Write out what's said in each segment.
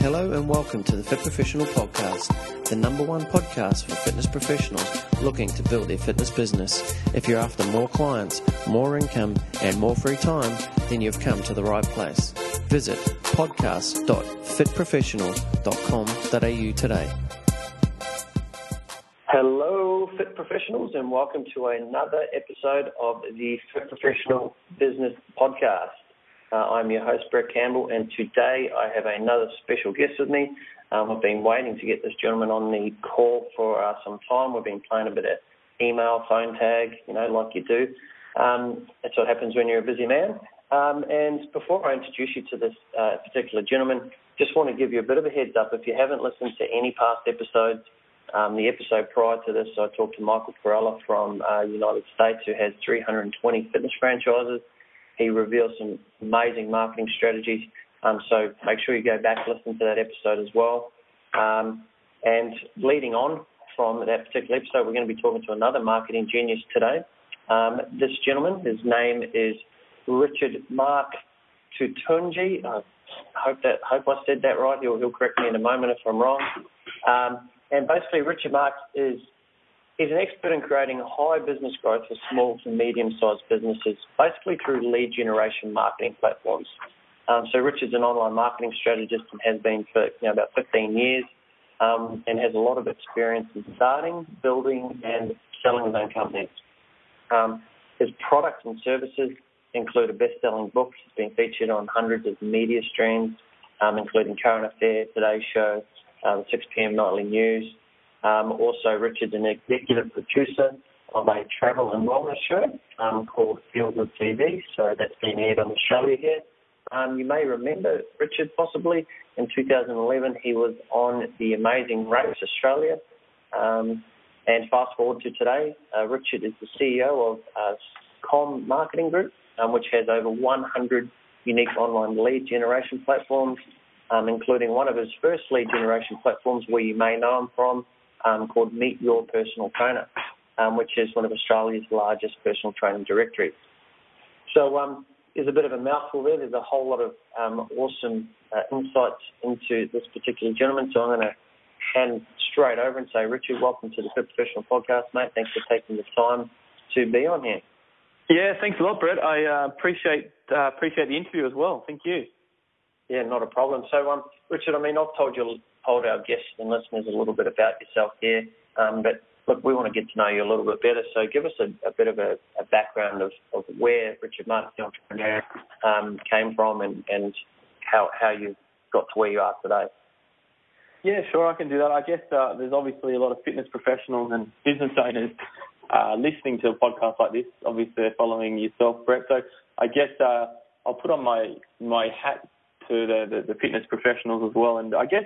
Hello and welcome to the Fit Professional Podcast, the number one podcast for fitness professionals looking to build their fitness business. If you're after more clients, more income, and more free time, then you've come to the right place. Visit podcast.fitprofessional.com.au today. Hello, Fit Professionals, and welcome to another episode of the Fit Professional Business Podcast. Uh, I'm your host, Brett Campbell, and today I have another special guest with me. Um, I've been waiting to get this gentleman on the call for uh, some time. We've been playing a bit of email, phone tag, you know, like you do. Um, that's what happens when you're a busy man. Um, and before I introduce you to this uh, particular gentleman, just want to give you a bit of a heads up. If you haven't listened to any past episodes, um, the episode prior to this, I talked to Michael Parrella from uh, United States, who has 320 fitness franchises. He reveals some amazing marketing strategies. Um, so make sure you go back and listen to that episode as well. Um, and leading on from that particular episode, we're going to be talking to another marketing genius today. Um, this gentleman, his name is Richard Mark Tutunji. I hope that hope I said that right. He'll, he'll correct me in a moment if I'm wrong. Um, and basically, Richard Mark is He's an expert in creating high business growth for small to medium-sized businesses, basically through lead generation marketing platforms. Um, so Richard's an online marketing strategist and has been for you know, about 15 years um, and has a lot of experience in starting, building and selling his own companies. Um, his products and services include a best-selling book. He's been featured on hundreds of media streams, um, including Current Affairs, Today Show, uh, 6 p.m. Nightly News, um, also, Richard's an executive producer of a travel and wellness show um, called Feel Good TV. So that's been aired on the show here. Um, you may remember Richard possibly in 2011 he was on the Amazing Race Australia. Um, and fast forward to today, uh, Richard is the CEO of uh, Com Marketing Group, um, which has over 100 unique online lead generation platforms, um, including one of his first lead generation platforms where you may know him from, um, called Meet Your Personal Trainer, um, which is one of Australia's largest personal training directories. So um, there's a bit of a mouthful there. There's a whole lot of um, awesome uh, insights into this particular gentleman. So I'm going to hand straight over and say, Richard, welcome to the Fit Professional Podcast, mate. Thanks for taking the time to be on here. Yeah, thanks a lot, Brett. I uh, appreciate uh, appreciate the interview as well. Thank you. Yeah, not a problem. So, um, Richard, I mean, I've told you told our guests and listeners a little bit about yourself here. Um, but look, we want to get to know you a little bit better. So give us a, a bit of a, a, background of, of where Richard Martin, the entrepreneur, um, came from and, and how, how you got to where you are today. Yeah, sure, I can do that. I guess uh, there's obviously a lot of fitness professionals and business owners uh, listening to a podcast like this. Obviously, following yourself, Brett. So I guess uh, I'll put on my my hat to the, the, the fitness professionals as well. And I guess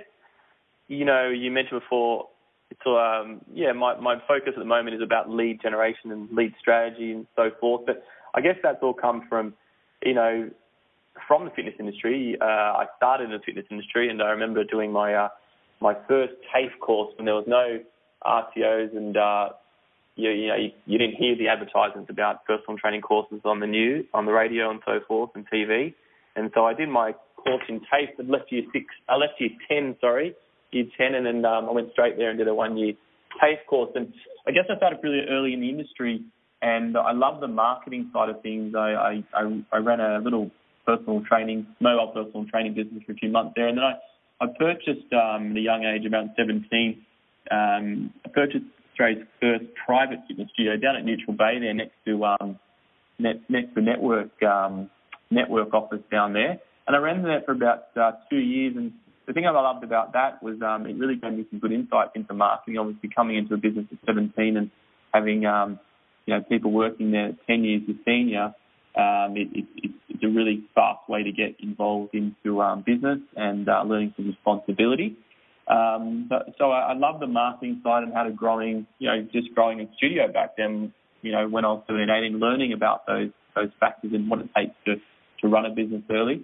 you know, you mentioned before, it's um, yeah, my my focus at the moment is about lead generation and lead strategy and so forth. But I guess that's all come from, you know, from the fitness industry. Uh, I started in the fitness industry, and I remember doing my uh, my first TAFE course when there was no RTOs and uh, you, you know you, you didn't hear the advertisements about personal training courses on the news, on the radio, and so forth, and TV. And so I did my course in TAFE. I left year six. I left year ten, sorry, year 10, and then um, I went straight there and did a one year TAFE course. And I guess I started really early in the industry, and I love the marketing side of things. I, I, I ran a little personal training, mobile personal training business for a few months there, and then I, I purchased um, at a young age, about 17, um, I purchased Australia's first private fitness studio down at Neutral Bay there next to um, net, next to network um, network office down there. And I ran there for about uh, two years and the thing I loved about that was um, it really gave me some good insights into marketing. Obviously, coming into a business at 17 and having um, you know people working there 10 years as senior, um, it, it, it's a really fast way to get involved into um, business and uh, learning some responsibility. Um, so, so I, I love the marketing side and how to growing, you know, just growing a studio back then. You know, when I was 17, 18, learning about those those factors and what it takes to to run a business early.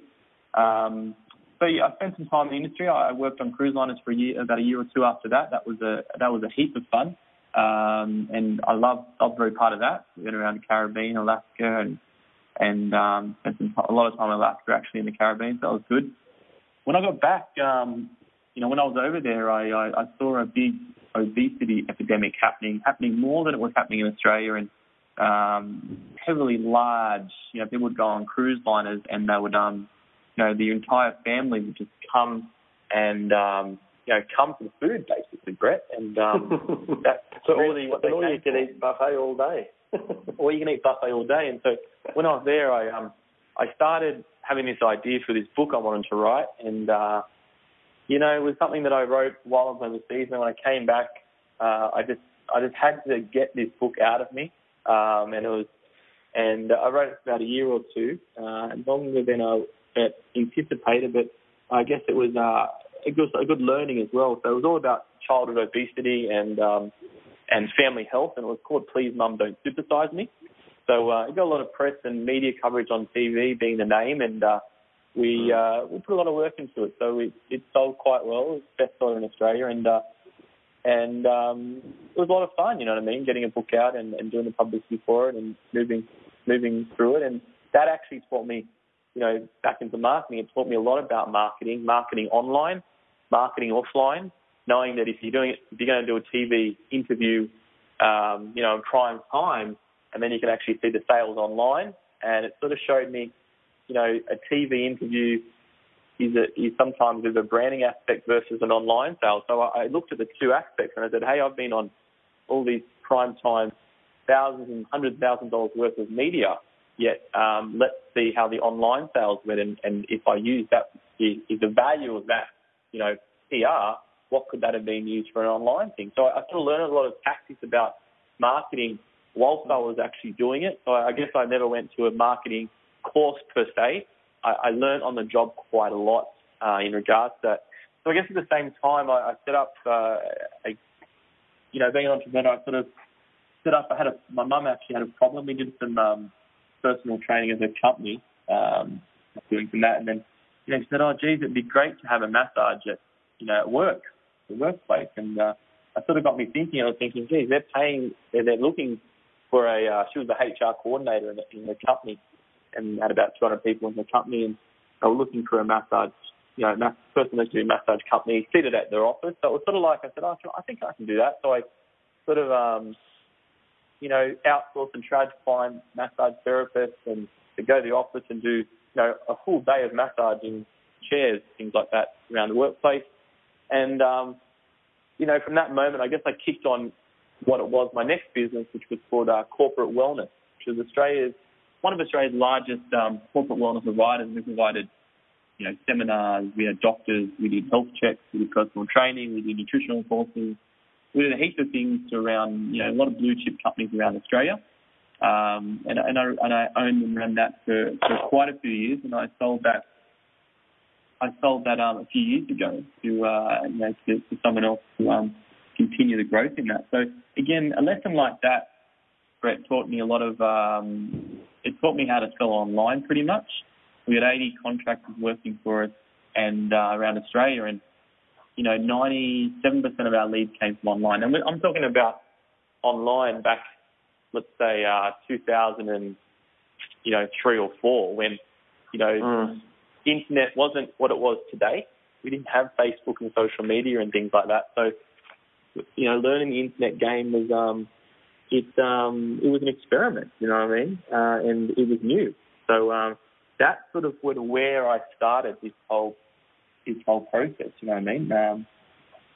Um, so yeah, I spent some time in the industry. I worked on cruise liners for a year, about a year or two after that. That was a that was a heap of fun, um, and I love loved very part of that. We went around the Caribbean, Alaska, and and um, spent some, a lot of time in Alaska actually in the Caribbean. So that was good. When I got back, um, you know, when I was over there, I, I, I saw a big obesity epidemic happening, happening more than it was happening in Australia, and um, heavily large. You know, people would go on cruise liners, and they would, um, you know, the entire family would just come and um, you know come for the food, basically, Brett. And um, that's so really all, what they all you can for. eat buffet all day. or you can eat buffet all day. And so when I was there, I um I started having this idea for this book I wanted to write, and uh, you know it was something that I wrote while I was overseas. And when I came back, uh, I just I just had to get this book out of me, um, and it was and I wrote it for about a year or two, uh, longer than I had anticipated, but I guess it was uh, a good a good learning as well. So it was all about childhood obesity and um, and family health, and it was called Please Mum Don't Supersize Me. So uh, it got a lot of press and media coverage on TV, being the name, and uh, we uh, we put a lot of work into it. So it, it sold quite well. It was bestseller in Australia, and uh, and um, it was a lot of fun. You know what I mean? Getting a book out and, and doing the publicity for it, and moving moving through it, and that actually taught me, you know, back into marketing. It taught me a lot about marketing, marketing online, marketing offline, knowing that if you're doing it, if you're going to do a TV interview, um, you know, in prime time, and then you can actually see the sales online. And it sort of showed me, you know, a TV interview is, a, is sometimes there's a branding aspect versus an online sale. So I, I looked at the two aspects and I said, hey, I've been on all these prime time thousands and hundreds of thousands of dollars worth of media. Yet um, let's see how the online sales went, and, and if I use that, is, is the value of that, you know, PR, what could that have been used for an online thing? So I, I sort of learned a lot of tactics about marketing whilst I was actually doing it. So I guess I never went to a marketing course per se. I, I learned on the job quite a lot uh, in regards to that. So I guess at the same time, I, I set up, uh, a, you know, being an entrepreneur, I sort of set up. I had a my mum actually had a problem. We did some um, personal training as a company, um, doing some that, and then you know she said, "Oh, geez, it'd be great to have a massage at you know at work, the workplace." And uh, that sort of got me thinking. I was thinking, geez, they're paying, they're, they're looking for a. Uh, she was the HR coordinator in the, in the company, and had about 200 people in the company, and they were looking for a massage. You know, mass, person that do massage company seated at their office. So it was sort of like I said, oh, I think I can do that. So I sort of um, you know, outsource and try to find massage therapists and to go to the office and do, you know, a full day of massaging chairs, things like that around the workplace. And, um, you know, from that moment, I guess I kicked on what it was my next business, which was called uh, Corporate Wellness, which is Australia's, one of Australia's largest um, corporate wellness providers. We provided, you know, seminars, we had doctors, we did health checks, we did personal training, we did nutritional courses, we did a heap of things around, you know, a lot of blue chip companies around Australia. Um, and, and, I, and I owned and ran that for, for quite a few years, and I sold that. I sold that um, a few years ago to uh, you know to, to someone else to um, continue the growth in that. So again, a lesson like that, Brett taught me a lot of. Um, it taught me how to sell online pretty much. We had 80 contractors working for us and uh, around Australia, and you know, 97% of our leads came from online. And I'm talking about online back, let's say, uh, 2000 and, you know, three or four when, you know, Mm. internet wasn't what it was today. We didn't have Facebook and social media and things like that. So, you know, learning the internet game was, um, it, um, it was an experiment, you know what I mean? Uh, and it was new. So, um, that's sort of where, where I started this whole this whole process. You know what I mean? Um,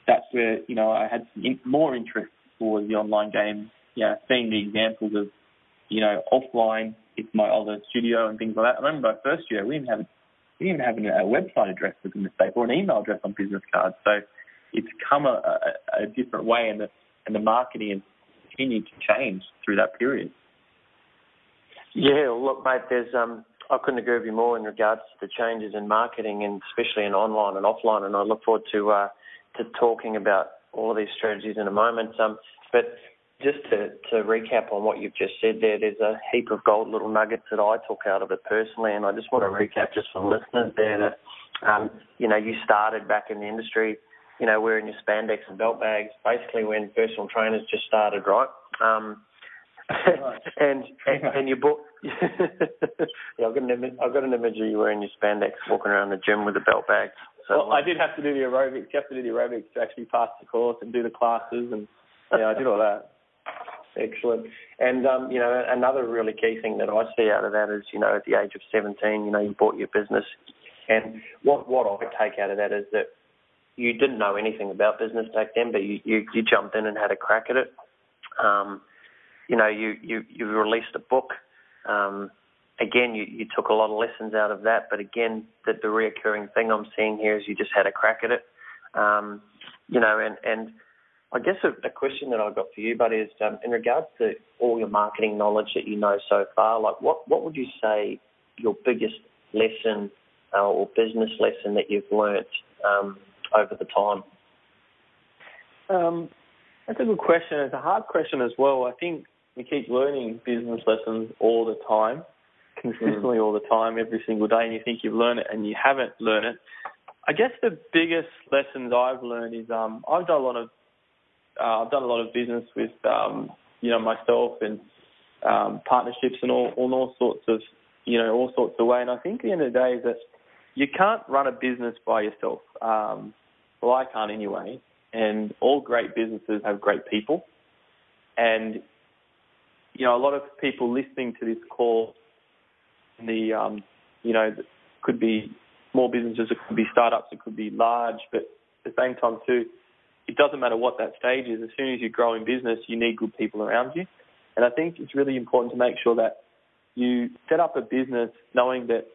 that's where you know I had in, more interest for the online game. Yeah, seeing the examples of you know offline. It's my other studio and things like that. I remember my first year we didn't have we didn't have a website address for goodness sake or an email address on business cards. So it's come a, a, a different way, and the and the marketing has continued to change through that period. Yeah, look, mate, there's um, I couldn't agree with you more in regards to the changes in marketing and especially in online and offline. And I look forward to uh, to talking about all of these strategies in a moment. Um, but just to, to recap on what you've just said there, there's a heap of gold little nuggets that I took out of it personally, and I just want to recap just for listeners there that um, you know you started back in the industry, you know, wearing your spandex and belt bags, basically when personal trainers just started, right? Um, and, and and you bought. yeah, I've got an image. I've got an image of you wearing your spandex, walking around the gym with a belt bag. So well, I did have to do the aerobics. You have to do the aerobics to actually pass the course and do the classes, and yeah, I did all that. Excellent. And um, you know, another really key thing that I see out of that is, you know, at the age of 17, you know, you bought your business, and what what I take out of that is that you didn't know anything about business back then, but you you, you jumped in and had a crack at it. Um, you know, you you you released a book. Um, again, you, you took a lot of lessons out of that, but again, the, the reoccurring thing I'm seeing here is you just had a crack at it. Um, you know, and and I guess a, a question that I've got for you, buddy, is um, in regards to all your marketing knowledge that you know so far. Like, what what would you say your biggest lesson uh, or business lesson that you've learnt um, over the time? Um, that's a good question. It's a hard question as well. I think we keep learning business lessons all the time, consistently mm. all the time, every single day, and you think you've learned it and you haven't learned it. I guess the biggest lessons I've learned is um, I've done a lot of uh, I've done a lot of business with um, you know myself and um, partnerships and all, all all sorts of you know all sorts of way. And I think at the end of the day is that you can't run a business by yourself. Um, well, I can't anyway. And all great businesses have great people. And you know, a lot of people listening to this call, the um, you know, could be small businesses, it could be startups, it could be large, but at the same time too, it doesn't matter what that stage is. As soon as you grow in business, you need good people around you. And I think it's really important to make sure that you set up a business knowing that,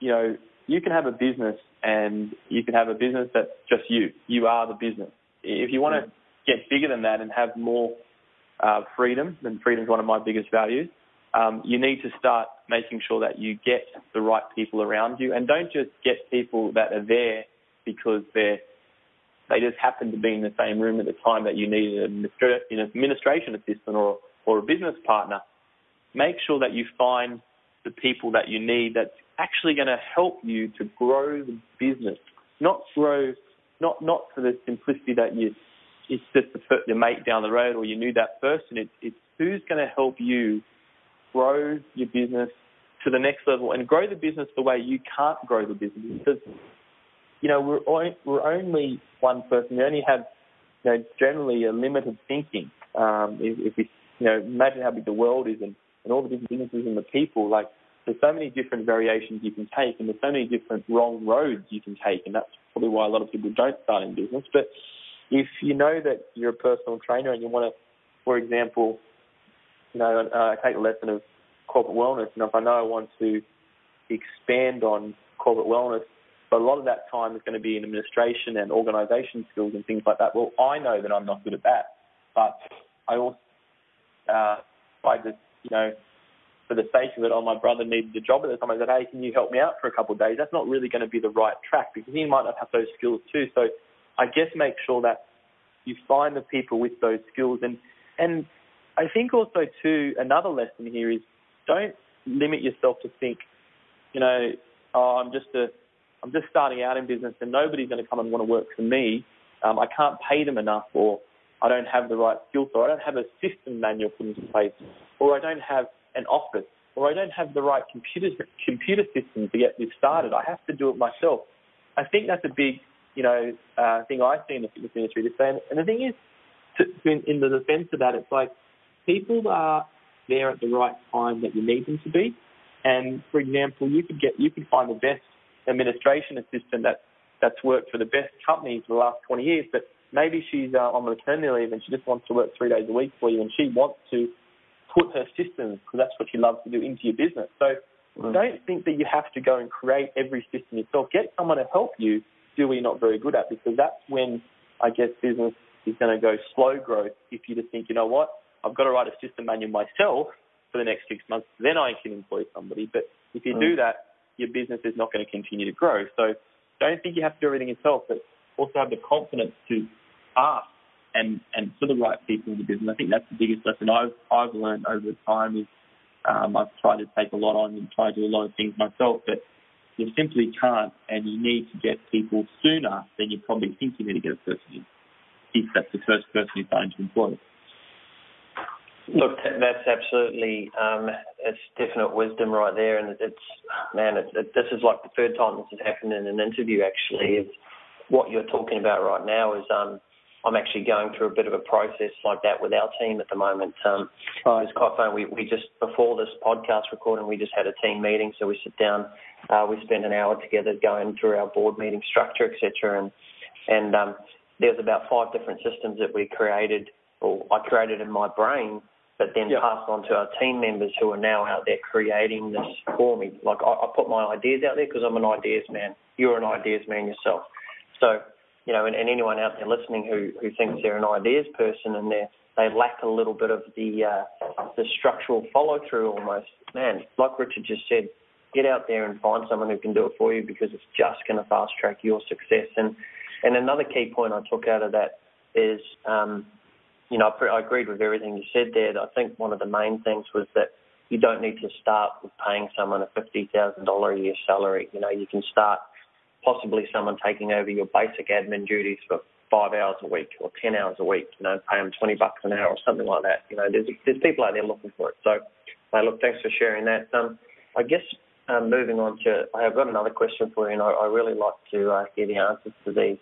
you know, you can have a business and you can have a business that's just you. You are the business. If you want to get bigger than that and have more uh, freedom, and freedom is one of my biggest values, um, you need to start making sure that you get the right people around you and don't just get people that are there because they're they just happen to be in the same room at the time that you need an administration assistant or or a business partner. Make sure that you find the people that you need that's actually going to help you to grow the business, not grow, not not for the simplicity that you it's just the, your mate down the road or you knew that person. It's it's who's going to help you grow your business to the next level and grow the business the way you can't grow the business because you know we're we're only one person. We only have you know generally a limited thinking. Um, if, if we you know imagine how big the world is and, and all the different businesses and the people like there's so many different variations you can take and there's so many different wrong roads you can take and that's probably why a lot of people don't start in business. But if you know that you're a personal trainer and you want to, for example, you know, uh, take a lesson of corporate wellness, and if I know I want to expand on corporate wellness, but a lot of that time is going to be in administration and organisation skills and things like that. Well, I know that I'm not good at that, but I also, uh, I just, you know, for the sake of it, oh, my brother needed a job at the time. I said, hey, can you help me out for a couple of days? That's not really going to be the right track because he might not have those skills too. So I guess make sure that you find the people with those skills. And, and I think also too, another lesson here is don't limit yourself to think, you know, oh, I'm just a, I'm just starting out in business and nobody's going to come and want to work for me. Um, I can't pay them enough or I don't have the right skills or I don't have a system manual put into place or I don't have an office or I don't have the right computer computer system to get this started. I have to do it myself. I think that's a big, you know, uh, thing I see in the fitness industry this day. And the thing is, to, to in, in the defence of that, it's like people are there at the right time that you need them to be. And for example, you could get you could find the best administration assistant that that's worked for the best companies for the last 20 years, but maybe she's uh, on maternity leave and she just wants to work three days a week for you, and she wants to put her systems, because that's what she loves to do, into your business. So mm. don't think that you have to go and create every system yourself. Get someone to help you you're not very good at, because that's when I guess business is going to go slow growth. If you just think, you know what, I've got to write a system manual myself for the next six months, then I can employ somebody. But if you mm. do that, your business is not going to continue to grow. So don't think you have to do everything yourself, but also have the confidence to ask and and for the right people in the business. I think that's the biggest lesson I've I've learned over time is um, I've tried to take a lot on and try to do a lot of things myself, but you simply can't, and you need to get people sooner than you probably think you need to get a person in, if that's the first person you're trying to employ. Look, that's absolutely um, it's definite wisdom right there, and it's man, it's, it, this is like the third time this has happened in an interview. Actually, it's, what you're talking about right now is um, I'm actually going through a bit of a process like that with our team at the moment. Um, right. It's quite fun. We we just before this podcast recording, we just had a team meeting, so we sit down, uh, we spend an hour together going through our board meeting structure, etc. And and um, there's about five different systems that we created, or I created in my brain but then yep. passed on to our team members who are now out there creating this for me. Like I, I put my ideas out there because I'm an ideas man. You're an ideas man yourself. So, you know, and, and anyone out there listening who, who thinks they're an ideas person and they they lack a little bit of the uh, the structural follow through almost. Man, like Richard just said, get out there and find someone who can do it for you because it's just going to fast track your success. And and another key point I took out of that is um, you know, I pre- I agreed with everything you said there. I think one of the main things was that you don't need to start with paying someone a fifty thousand dollar a year salary. You know, you can start possibly someone taking over your basic admin duties for five hours a week or ten hours a week. You know, pay them twenty bucks an hour or something like that. You know, there's there's people out there looking for it. So, uh, look, thanks for sharing that. Um, I guess um, moving on to, I have got another question for you, and I, I really like to uh, hear the answers to these.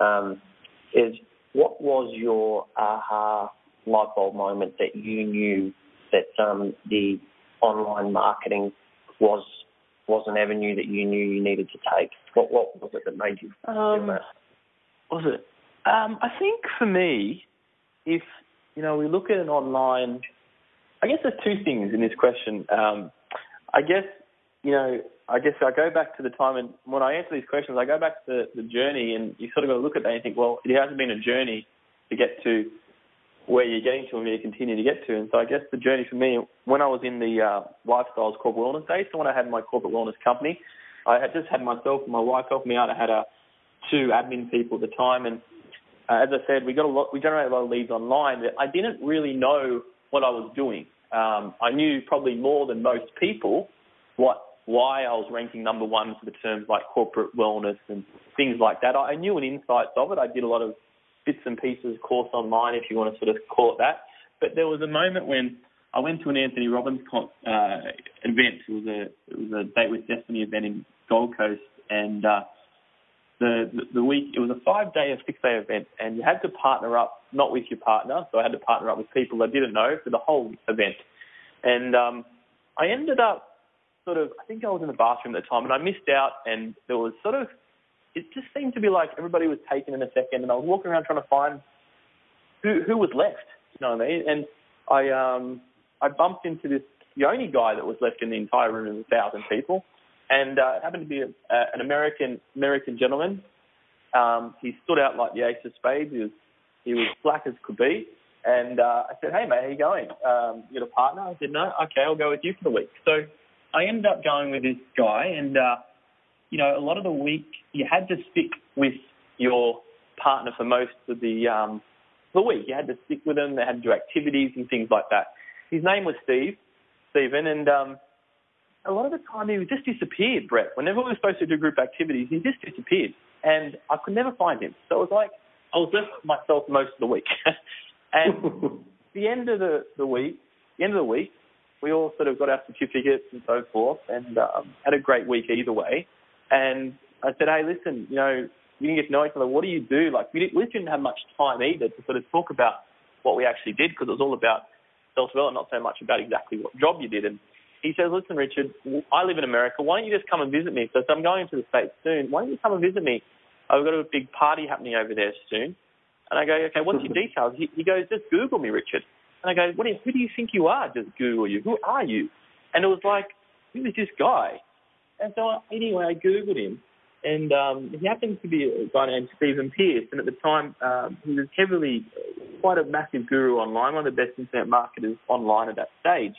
Um, is what was your aha light bulb moment that you knew that um, the online marketing was was an avenue that you knew you needed to take? What what was it that made you um, do that? Was it? Um, I think for me, if you know, we look at an online. I guess there's two things in this question. Um, I guess you know, I guess I go back to the time and when I answer these questions, I go back to the, the journey and you sort of got to look at that and think, well, it hasn't been a journey to get to where you're getting to and where you continue to get to. And so I guess the journey for me, when I was in the uh, lifestyles corporate wellness days, so when I had my corporate wellness company, I had just had myself and my wife helping me out. I had uh, two admin people at the time, and uh, as I said, we got a lot, we generated a lot of leads online. But I didn't really know what I was doing. Um, I knew probably more than most people what why I was ranking number one for the terms like corporate wellness and things like that. I knew an insights of it. I did a lot of bits and pieces course online, if you want to sort of call it that. But there was a moment when I went to an Anthony Robbins uh, event. It was a it was a Date with Destiny event in Gold Coast, and uh, the, the the week it was a five day or six day event, and you had to partner up not with your partner, so I had to partner up with people I didn't know for the whole event, and um, I ended up sort of, I think I was in the bathroom at the time and I missed out and there was sort of, it just seemed to be like everybody was taken in a second and I was walking around trying to find who, who was left, you know what I mean? And I, um, I bumped into this, the only guy that was left in the entire room of a thousand people and uh, it happened to be a, a, an American, American gentleman. Um, he stood out like the ace of spades. He was, he was black as could be. And uh, I said, hey, mate, how you going? Um, you got a partner? I said, no, okay, I'll go with you for the week. So I ended up going with this guy, and uh, you know, a lot of the week you had to stick with your partner for most of the um, the week. You had to stick with them. They had to do activities and things like that. His name was Steve, Stephen, and um, a lot of the time he just disappeared. Brett, whenever we were supposed to do group activities, he just disappeared, and I could never find him. So it was like I was left myself most of the week. and the end of the the week, the end of the week, we all sort of got our certificates and so forth, and um, had a great week either way. And I said, hey, listen, you know, we didn't get to know each other. What do you do? Like, we didn't, we didn't have much time either to sort of talk about what we actually did because it was all about self-development, not so much about exactly what job you did. And he says, listen, Richard, I live in America. Why don't you just come and visit me? So, so I'm going to the States soon. Why don't you come and visit me? I've got a big party happening over there soon. And I go, okay, what's your details? He, he goes, just Google me, Richard. And I go, what do you, who do you think you are? Just Google you. Who are you? And it was like, who is this guy? And so anyway, I Googled him. And um, he happened to be a guy named Stephen Pierce. And at the time, um, he was heavily, quite a massive guru online, one of the best internet marketers online at that stage.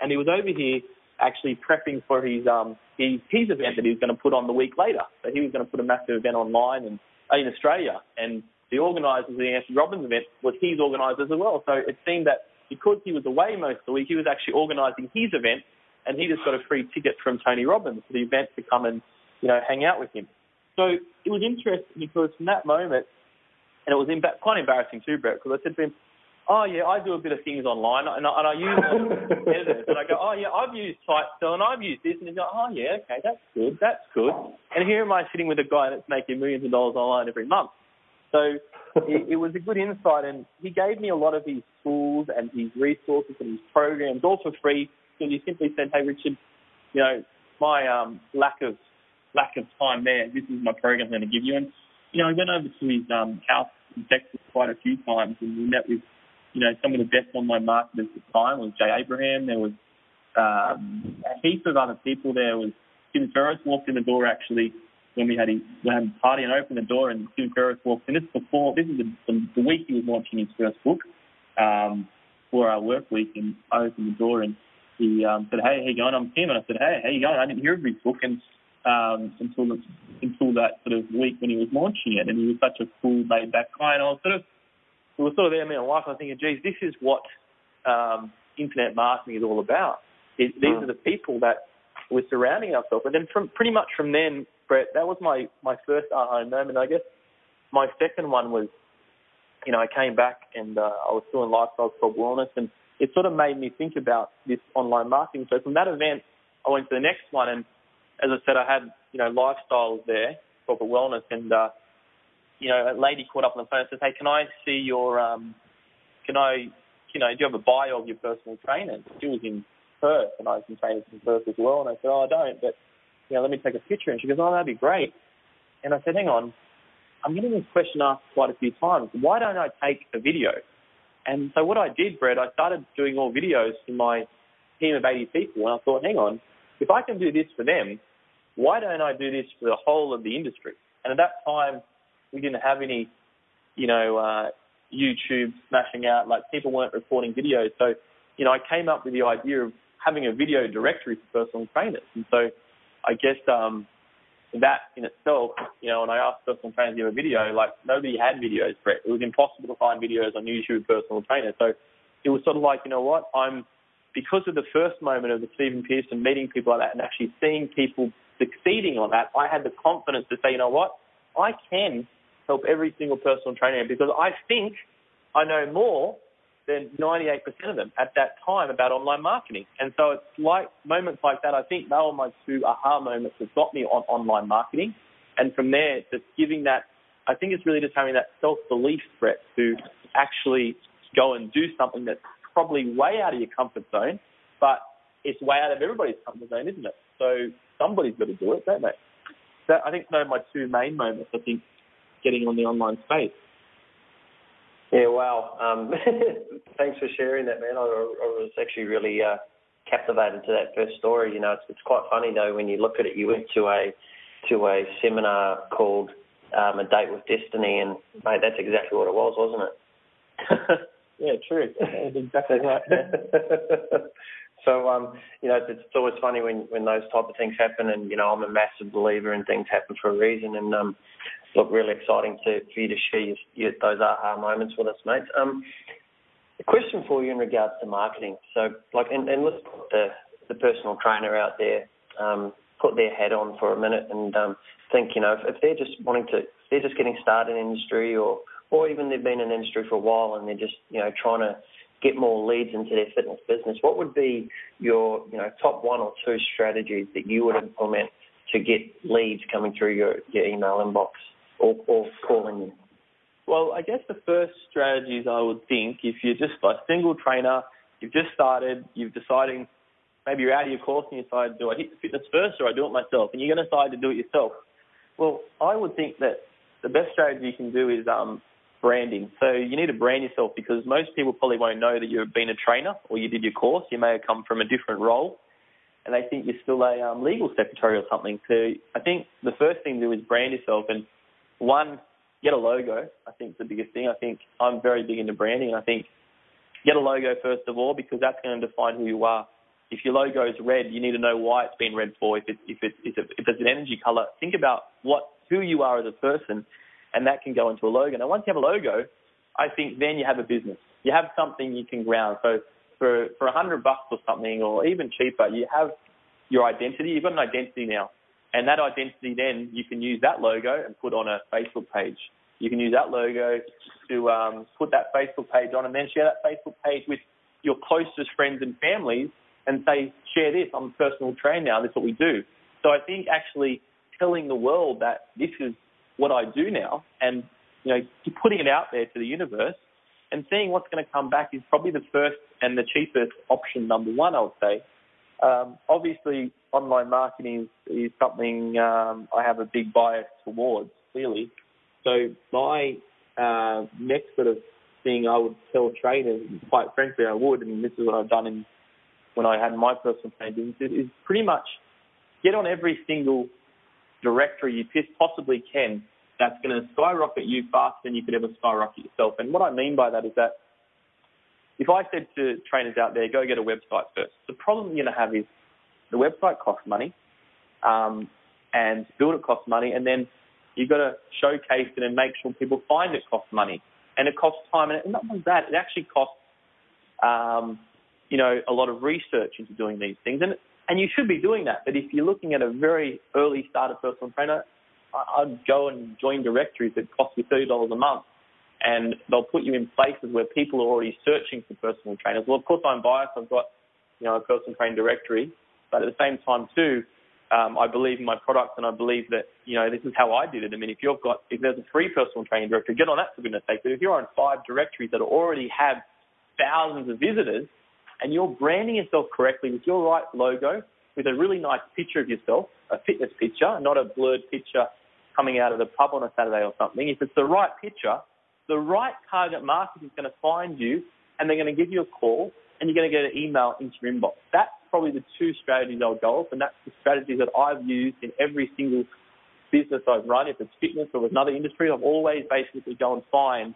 And he was over here actually prepping for his um his, his event that he was going to put on the week later. So he was going to put a massive event online and in Australia, and the organisers of the Anthony Robbins event was his organisers as well. So it seemed that because he was away most of the week, he was actually organising his event, and he just got a free ticket from Tony Robbins for the event to come and you know hang out with him. So it was interesting because from that moment, and it was quite embarrassing too, Brett, because I said to him, oh yeah, I do a bit of things online, and I, and I use editors, and I go, oh yeah, I've used Typecell and I've used this, and he's like, oh yeah, okay, that's good, that's good. And here am I sitting with a guy that's making millions of dollars online every month. So it, it was a good insight, and he gave me a lot of his tools and his resources and his programs, all for free. So he simply said, hey Richard, you know, my um, lack of lack of time there, this is my program I'm going to give you. And you know, I went over to his um, house in Texas quite a few times, and we met with you know, some of the best online marketers at the time was Jay Abraham. There was um, a heap of other people. There was Tim Ferriss walked in the door actually when we had a, we had a party and opened the door and Tim Ferriss walked in. This is before, this is the, the, the week he was launching his first book um, 4-Hour Workweek and I opened the door and he um, said, hey, how you going? I'm Tim. And I said, hey, how you going? I didn't hear of his book and um, until, the, until that sort of week when he was launching it. And he was such a cool, laid-back guy. And I was sort of we were sort of there, me and wife, and I thinking, geez, this is what um, internet marketing is all about. It, these mm. are the people that we're surrounding ourselves. And then from pretty much from then, Brett, that was my my first aha moment. I guess my second one was, you know, I came back and uh, I was doing lifestyle club wellness, and it sort of made me think about this online marketing. So from that event, I went to the next one, and as I said, I had you know lifestyles there, corporate wellness, and uh, you know, a lady called up on the phone and says, "Hey, can I see your, um, can I, you know, do you have a bio of your personal trainer?" She was in Perth, and I was in trainers in Perth as well. And I said, "Oh, I don't, but you know, let me take a picture." And she goes, "Oh, that'd be great." And I said, "Hang on, I'm getting this question asked quite a few times. Why don't I take a video?" And so what I did, Brett, I started doing all videos for my team of 80 people, and I thought, hang on, if I can do this for them, why don't I do this for the whole of the industry? And at that time, we didn't have any, you know, uh, YouTube smashing out. Like people weren't recording videos. So, you know, I came up with the idea of having a video directory for personal trainers. And so, I guess um, that in itself, you know, when I asked personal trainers to do a video, like nobody had videos, Brett. It It was impossible to find videos on YouTube personal trainer. So it was sort of like, you know what, I'm because of the first moment of the Stephen Pearson meeting people like that and actually seeing people succeeding on that, I had the confidence to say, you know what, I can help every single personal trainer because I think I know more than 98% of them at that time about online marketing. And so it's like moments like that, I think they were my two aha moments that got me on online marketing. And from there, just giving that, I think it's really just having that self-belief threat to actually go and do something that's probably way out of your comfort zone, but it's way out of everybody's comfort zone, isn't it? So somebody's got to do it, don't they? So I think those are my two main moments. I think getting on the online space. Yeah, wow. Um, thanks for sharing that, man. I, I was actually really uh, captivated to that first story. You know, it's, it's quite funny though when you look at it. You went to a to a seminar called um, A Date with Destiny, and mate, that's exactly what it was, wasn't it? yeah, true. exactly right. so, um, you know, it's, it's always funny when when those type of things happen, and you know, I'm a massive believer in things happen for a reason, and um, look, really exciting to, for you to share your, those aha moments with us, mate. Um, a question for you in regards to marketing. So, like, and, and let's put the, the personal trainer out there, um, put their head on for a minute and um, think, you know, if, if they're just wanting to, they're just getting started in industry or, or even they've been in industry for a while and they're just, you know, trying to get more leads into their fitness business, what would be your, you know, top one or two strategies that you would implement to get leads coming through your, your email inbox? Or, or calling you? Well, I guess the first strategies I would think if you're just a single trainer, you've just started, you're deciding maybe you're out of your course and you decide, do I hit the fitness first or I do it myself? And you're going to decide to do it yourself. Well, I would think that the best strategy you can do is um, branding. So you need to brand yourself because most people probably won't know that you've been a trainer or you did your course. You may have come from a different role and they think you're still a um, legal secretary or something. So I think the first thing to do is brand yourself and one, get a logo. I think is the biggest thing. I think I'm very big into branding. I think get a logo first of all because that's going to define who you are. If your logo is red, you need to know why it's been red for. If it's if it's if, if it's an energy color, think about what who you are as a person, and that can go into a logo. Now, once you have a logo, I think then you have a business. You have something you can ground. So for for a hundred bucks or something, or even cheaper, you have your identity. You've got an identity now. And that identity then you can use that logo and put on a Facebook page. You can use that logo to um, put that Facebook page on and then share that Facebook page with your closest friends and families and say, share this, I'm a personal trainer now, this is what we do. So I think actually telling the world that this is what I do now and, you know, putting it out there to the universe and seeing what's going to come back is probably the first and the cheapest option number one, I would say. Um, obviously, online marketing is, is something um, I have a big bias towards, clearly. So my uh, next sort of thing I would tell trainers, quite frankly, I would, and this is what I've done in when I had my personal training, is, is pretty much get on every single directory you possibly can that's going to skyrocket you faster than you could ever skyrocket yourself. And what I mean by that is that if I said to trainers out there, go get a website first, the problem you're going to have is the website costs money, um, and build it costs money, and then you've got to showcase it and make sure people find it costs money, and it costs time, and not only that, it actually costs, um, you know, a lot of research into doing these things, and and you should be doing that. But if you're looking at a very early starter personal trainer, I'd go and join directories that cost you thirty dollars a month, and they'll put you in places where people are already searching for personal trainers. Well, of course, I'm biased. I've got you know a personal training directory, but at the same time too, um, I believe in my product, and I believe that you know this is how I did it. I mean, if you've got if there's a free personal training directory, get on that for goodness sake. But if you're on five directories that already have thousands of visitors, and you're branding yourself correctly with your right logo, with a really nice picture of yourself, a fitness picture, not a blurred picture coming out of the pub on a Saturday or something, if it's the right picture, the right target market is going to find you and they're going to give you a call and you're going to get an email into your inbox. That's probably the two strategies I'll go with, and that's the strategies that I've used in every single business I've run. If it's fitness or another industry, I've always basically go and find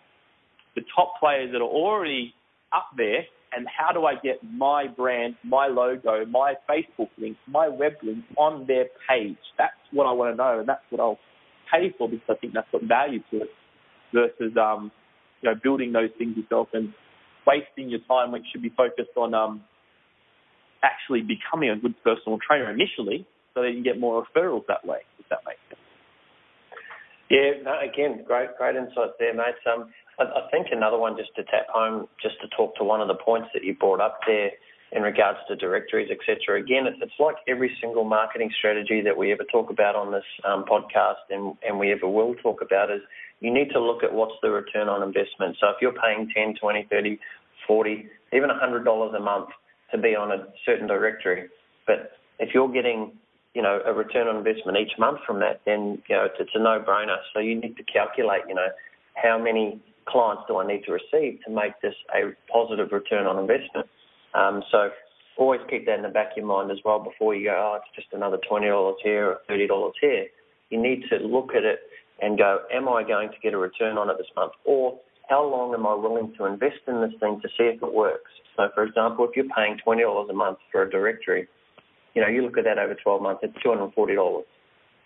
the top players that are already up there and how do I get my brand, my logo, my Facebook link, my web link on their page? That's what I want to know, and that's what I'll pay for because I think that's got value to it versus um, you know building those things yourself and wasting your time, which should be focused on um, actually becoming a good personal trainer initially, so that you can get more referrals that way. If that makes sense. Yeah, no, again, great, great insights there, mate. Um, I, I think another one just to tap home, just to talk to one of the points that you brought up there in regards to directories, etc. Again, it's, it's like every single marketing strategy that we ever talk about on this um, podcast and, and we ever will talk about is you need to look at what's the return on investment. So if you're paying 10, 20, 30, 40, even $100 a month to be on a certain directory, but if you're getting you know, a return on investment each month from that, then, you know, it's, it's a no-brainer. So you need to calculate, you know, how many clients do I need to receive to make this a positive return on investment. Um, so always keep that in the back of your mind as well before you go, oh, it's just another $20 here or $30 here. You need to look at it and go, am I going to get a return on it this month? Or how long am I willing to invest in this thing to see if it works? So, for example, if you're paying $20 a month for a directory, you know, you look at that over 12 months, it's $240.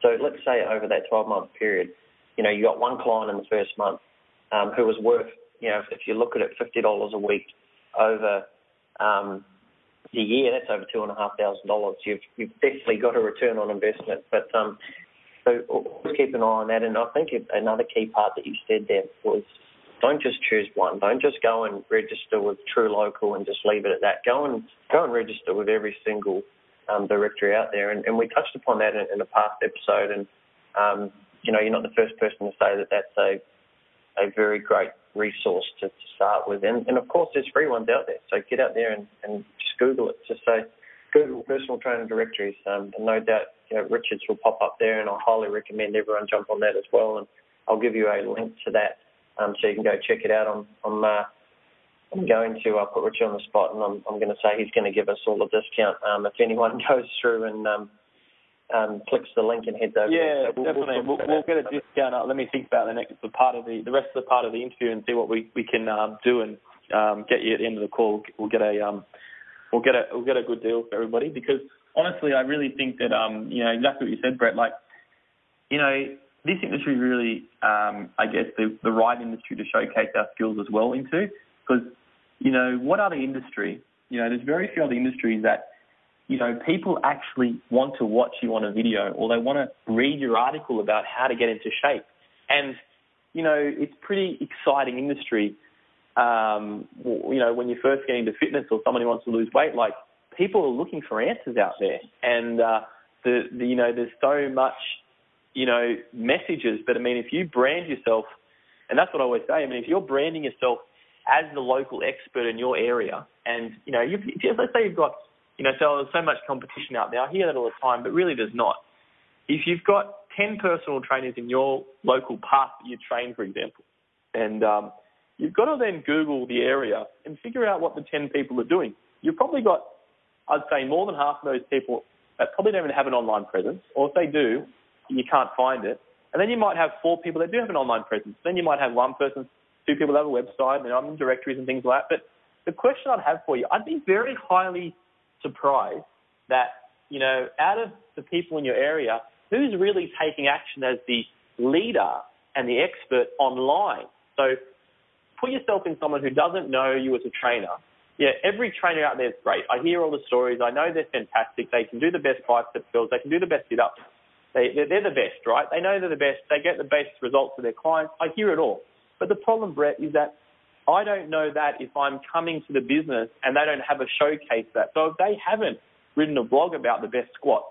So let's say over that 12 month period, you know, you got one client in the first month um, who was worth, you know, if you look at it, $50 a week over um, the year, that's over two and a half thousand dollars. You've you've definitely got a return on investment. But um, so always keep an eye on that. And I think another key part that you said there was don't just choose one. Don't just go and register with True Local and just leave it at that. Go and go and register with every single um, directory out there. And, and we touched upon that in, in a past episode. And um, you know, you're not the first person to say that that's a a very great resource to, to start with. And, and, of course, there's free ones out there. So get out there and, and just Google it. Just say Google personal trainer directories. Um, and no doubt, you know, Richards will pop up there, and I highly recommend everyone jump on that as well. And I'll give you a link to that um, so you can go check it out. I'm, I'm, uh, I'm going to uh, put Richard on the spot, and I'm, I'm going to say he's going to give us all a discount um, if anyone goes through and um, um, clicks the link and heads over. Yeah, so we'll, definitely. We'll, we'll, we'll get a discount. Let me think about the next the part of the the rest of the part of the interview and see what we we can um, do and um, get you at the end of the call. We'll get a um, we'll get a we'll get a good deal for everybody because honestly, I really think that um, you know exactly what you said, Brett. Like, you know, this industry really, um, I guess, the the right industry to showcase our skills as well into because you know what other industry, you know, there's very few other industries that you know, people actually want to watch you on a video or they want to read your article about how to get into shape. And, you know, it's pretty exciting industry. Um, you know, when you're first get into fitness or someone who wants to lose weight, like people are looking for answers out there, and uh, the, the you know, there's so much, you know, messages. But I mean, if you brand yourself, and that's what I always say. I mean, if you're branding yourself as the local expert in your area, and you know, you, let's say you've got, you know, so there's so much competition out there. I hear that all the time, but really there's not. If you've got 10 personal trainers in your local park that you train, for example, and um, you've got to then Google the area and figure out what the 10 people are doing. You've probably got, I'd say, more than half of those people that probably don't even have an online presence, or if they do, you can't find it. And then you might have four people that do have an online presence. Then you might have one person, two people that have a website, and I'm in directories and things like that. But the question I'd have for you, I'd be very highly surprised that, you know, out of the people in your area, who's really taking action as the leader and the expert online. So put yourself in someone who doesn't know you as a trainer. Yeah, every trainer out there is great. I hear all the stories. I know they're fantastic. They can do the best bicep curls. They can do the best sit-ups. They, they're, they're the best, right? They know they're the best. They get the best results for their clients. I hear it all. But the problem, Brett, is that I don't know that if I'm coming to the business and they don't have a showcase that. So if they haven't written a blog about the best squat,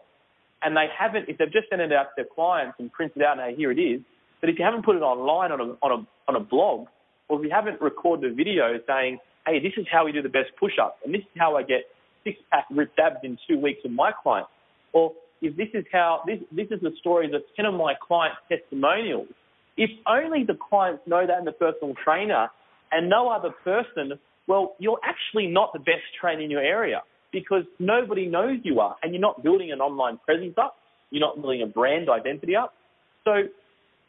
and they haven't, if they've just sent it out to their clients and printed out, and hey, here it is, but if you haven't put it online on a, on a, on a blog, or if you haven't recorded a video saying, hey, this is how we do the best push-up, and this is how I get six-pack ripped abs in two weeks with my clients, or if this is how, this, this is the story of 10 of my client testimonials, if only the clients know that and the personal trainer and no other person, well, you're actually not the best trainer in your area because nobody knows you are and you're not building an online presence up. You're not building a brand identity up. So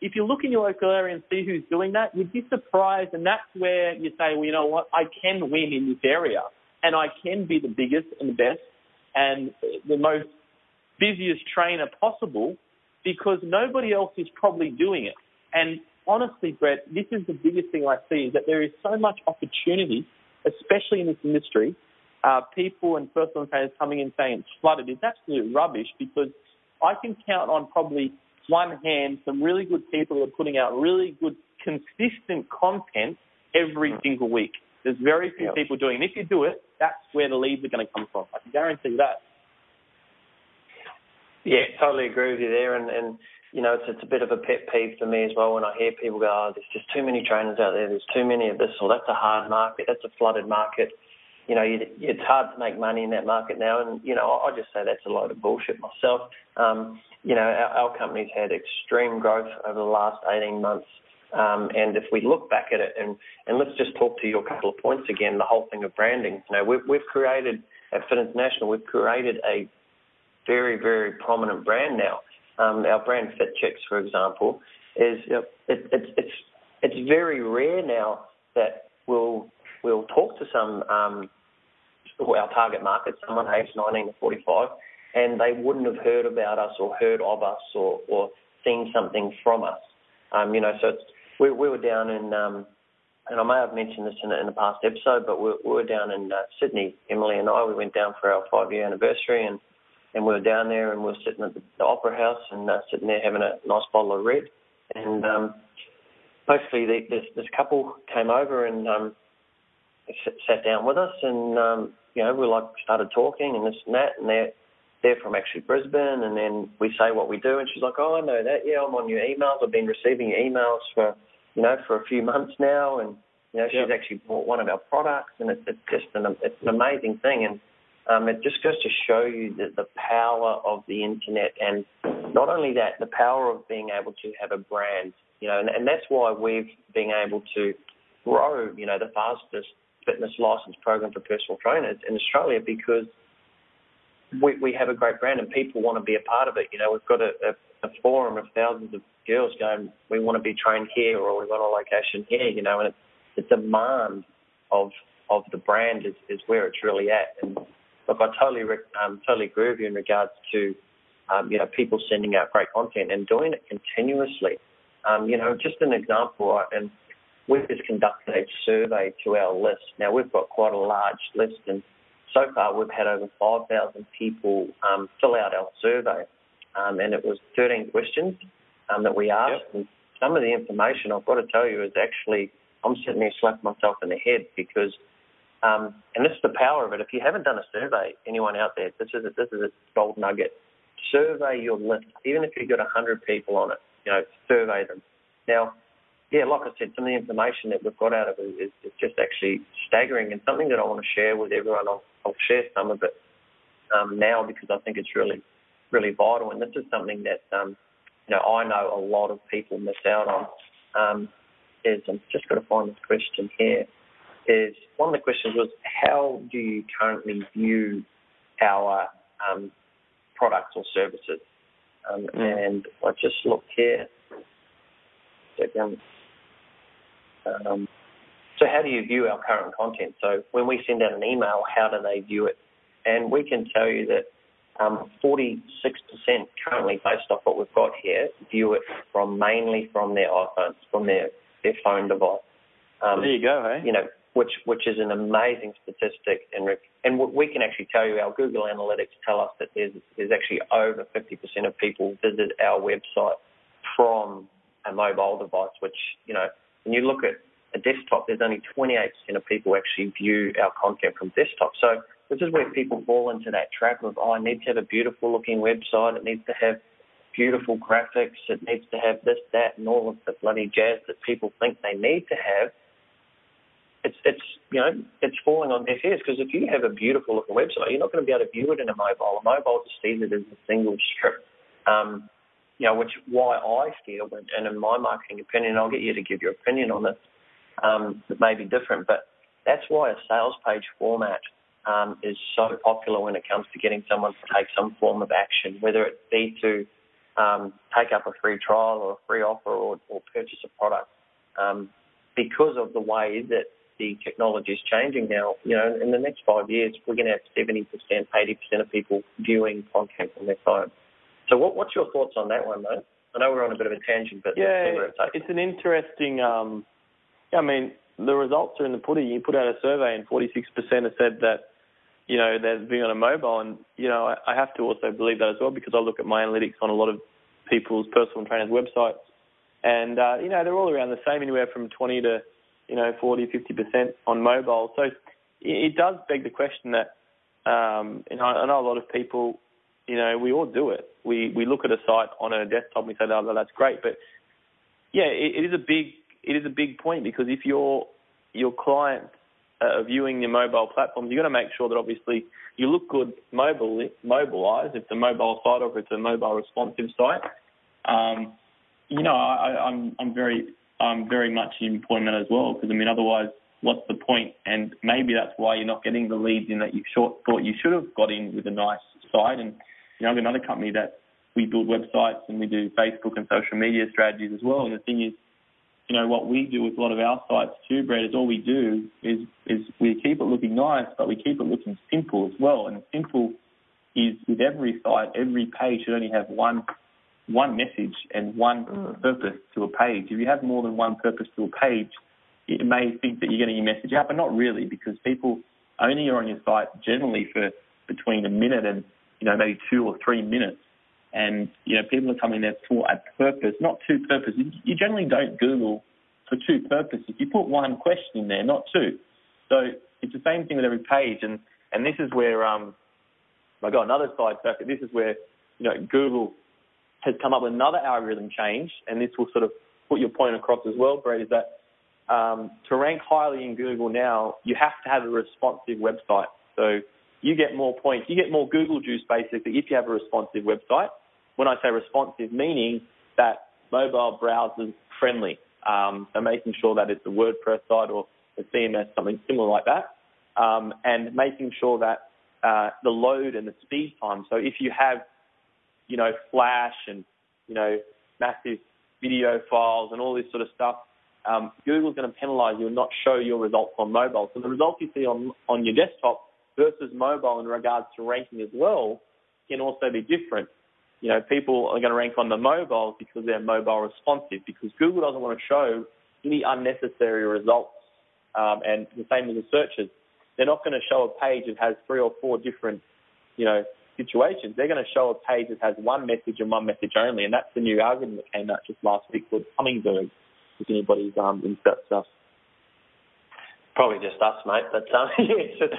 if you look in your local area and see who's doing that, you'd be surprised. And that's where you say, well, you know what? I can win in this area and I can be the biggest and the best and the most busiest trainer possible because nobody else is probably doing it. And honestly, Brett, this is the biggest thing I see is that there is so much opportunity, especially in this industry, uh, people and personal trainers coming in saying it's flooded is absolute rubbish because I can count on probably one hand some really good people who are putting out really good, consistent content every mm. single week. There's very few yep. people doing it. And if you do it, that's where the leads are going to come from. I can guarantee that. Yeah, totally agree with you there. And, and you know, it's, it's a bit of a pet peeve for me as well when I hear people go, oh, there's just too many trainers out there. There's too many of this, or that's a hard market. That's a flooded market you know, it's hard to make money in that market now. And, you know, I just say that's a load of bullshit myself. Um, you know, our, our company's had extreme growth over the last 18 months. Um, and if we look back at it, and, and let's just talk to your couple of points again, the whole thing of branding. You know, we've, we've created, at Fit International, we've created a very, very prominent brand now. Um, our brand Fit Chicks, for example, is yep. it, it's it's it's very rare now that we'll we'll talk to some um, our target market, someone aged 19 to 45, and they wouldn't have heard about us or heard of us or, or seen something from us. Um, you know, so we, we were down in, um, and I may have mentioned this in, in the past episode, but we, we were down in uh, Sydney, Emily and I. We went down for our five-year anniversary, and and we were down there, and we were sitting at the, the Opera House and uh, sitting there having a nice bottle of red, and um, basically the, this this couple came over and um, sat down with us, and um, you know, we like started talking and this and that, and they're they're from actually Brisbane, and then we say what we do, and she's like, oh, I know that, yeah, I'm on your emails, I've been receiving your emails for, you know, for a few months now, and you know, she's yep. actually bought one of our products, and it's, it's just an it's an amazing thing, and um, it just goes to show you the, the power of the internet, and not only that, the power of being able to have a brand, you know, and, and that's why we've been able to grow, you know, the fastest fitness license program for personal trainers in Australia because we, we have a great brand and people want to be a part of it. You know, we've got a, a, a forum of thousands of girls going, we want to be trained here or we want a location here, you know, and it's, the demand of of the brand is, is where it's really at. And look, I totally um, totally agree with you in regards to um, you know people sending out great content and doing it continuously. Um, you know, just an example, and we've just conducted a survey to our list. Now we've got quite a large list, and so far we've had over 5,000 people um, fill out our survey, um, and it was 13 questions um, that we asked. Yep. And some of the information I've got to tell you is actually I'm sitting there slapping myself in the head because, um, and this is the power of it. If you haven't done a survey, anyone out there, this is a, this is a gold nugget. Survey your list, even if you've got hundred people on it. You know, survey them. Now, yeah, like I said, some of the information that we've got out of it is, is just actually staggering and something that I want to share with everyone. I'll, I'll share some of it um, now because I think it's really, really vital. And this is something that um, you know I know a lot of people miss out on. Um, is I'm just going to find this question here. Is one of the questions was how do you currently view our um, products or services? Um, mm. And I just looked here. Second. Um, so how do you view our current content? So when we send out an email, how do they view it? And we can tell you that um, 46% currently, based off what we've got here, view it from mainly from their iPhones, from their, their phone device. Um, there you go, hey? You know, which which is an amazing statistic, and and we can actually tell you our Google Analytics tell us that there's there's actually over 50% of people visit our website from a mobile device, which you know when you look at a desktop, there's only 28% of people actually view our content from desktop. So this is where people fall into that trap of, oh, I need to have a beautiful looking website. It needs to have beautiful graphics. It needs to have this, that, and all of the bloody jazz that people think they need to have. It's, it's, you know, it's falling on deaf ears because if you have a beautiful looking website, you're not going to be able to view it in a mobile. A mobile just sees it as a single strip. Um, you know, which why I feel, and in my marketing opinion, I'll get you to give your opinion on this, um, it may be different, but that's why a sales page format um, is so popular when it comes to getting someone to take some form of action, whether it be to um, take up a free trial or a free offer or, or purchase a product. Um, because of the way that the technology is changing now, you know, in the next five years, we're going to have 70%, 80% of people viewing content on their phone. So what, what's your thoughts on that one, mate? I know we're on a bit of a tangent, but yeah, it's an interesting. Um, I mean, the results are in the pudding. You put out a survey, and 46% have said that you know they're being on a mobile, and you know I, I have to also believe that as well because I look at my analytics on a lot of people's personal trainers' websites, and uh, you know they're all around the same, anywhere from 20 to you know 40, 50% on mobile. So it, it does beg the question that um, you know I know a lot of people you know, we all do it. We we look at a site on a desktop and we say, "Oh, that's great," but yeah, it, it is a big it is a big point because if your your clients are viewing your mobile platforms, you've got to make sure that obviously you look good mobile mobilized. If it's a mobile site or if it's a mobile responsive site, um, you know, I, I'm I'm very I'm very much in point that as well because I mean, otherwise, what's the point? And maybe that's why you're not getting the leads in that you short, thought you should have got in with a nice site and you know, I've got another company that we build websites and we do Facebook and social media strategies as well. And the thing is, you know, what we do with a lot of our sites too, Brett, is all we do is is we keep it looking nice, but we keep it looking simple as well. And simple is with every site, every page should only have one one message and one mm. purpose to a page. If you have more than one purpose to a page, it may think that you're getting your message out, but not really, because people only are on your site generally for between a minute and you know, maybe two or three minutes. And, you know, people are coming there for a purpose, not two purposes. You generally don't Google for two purposes. You put one question in there, not two. So it's the same thing with every page. And, and this is where, um, I got another side fact. This is where, you know, Google has come up with another algorithm change. And this will sort of put your point across as well, Brett, is that um, to rank highly in Google now, you have to have a responsive website. So you get more points. You get more Google juice basically if you have a responsive website. When I say responsive, meaning that mobile browsers friendly. Um, so making sure that it's a WordPress site or a CMS, something similar like that, um, and making sure that uh, the load and the speed time. So if you have, you know, Flash and you know massive video files and all this sort of stuff, um, Google's going to penalize you and not show your results on mobile. So the results you see on on your desktop versus mobile in regards to ranking as well can also be different. You know, people are going to rank on the mobile because they're mobile responsive because Google doesn't want to show any unnecessary results. Um, and the same with the searches. They're not going to show a page that has three or four different, you know, situations. They're going to show a page that has one message and one message only, and that's the new algorithm that came out just last week called Hummingbird. If anybody's um, into that stuff. Probably just us, mate. But um, yes, it's,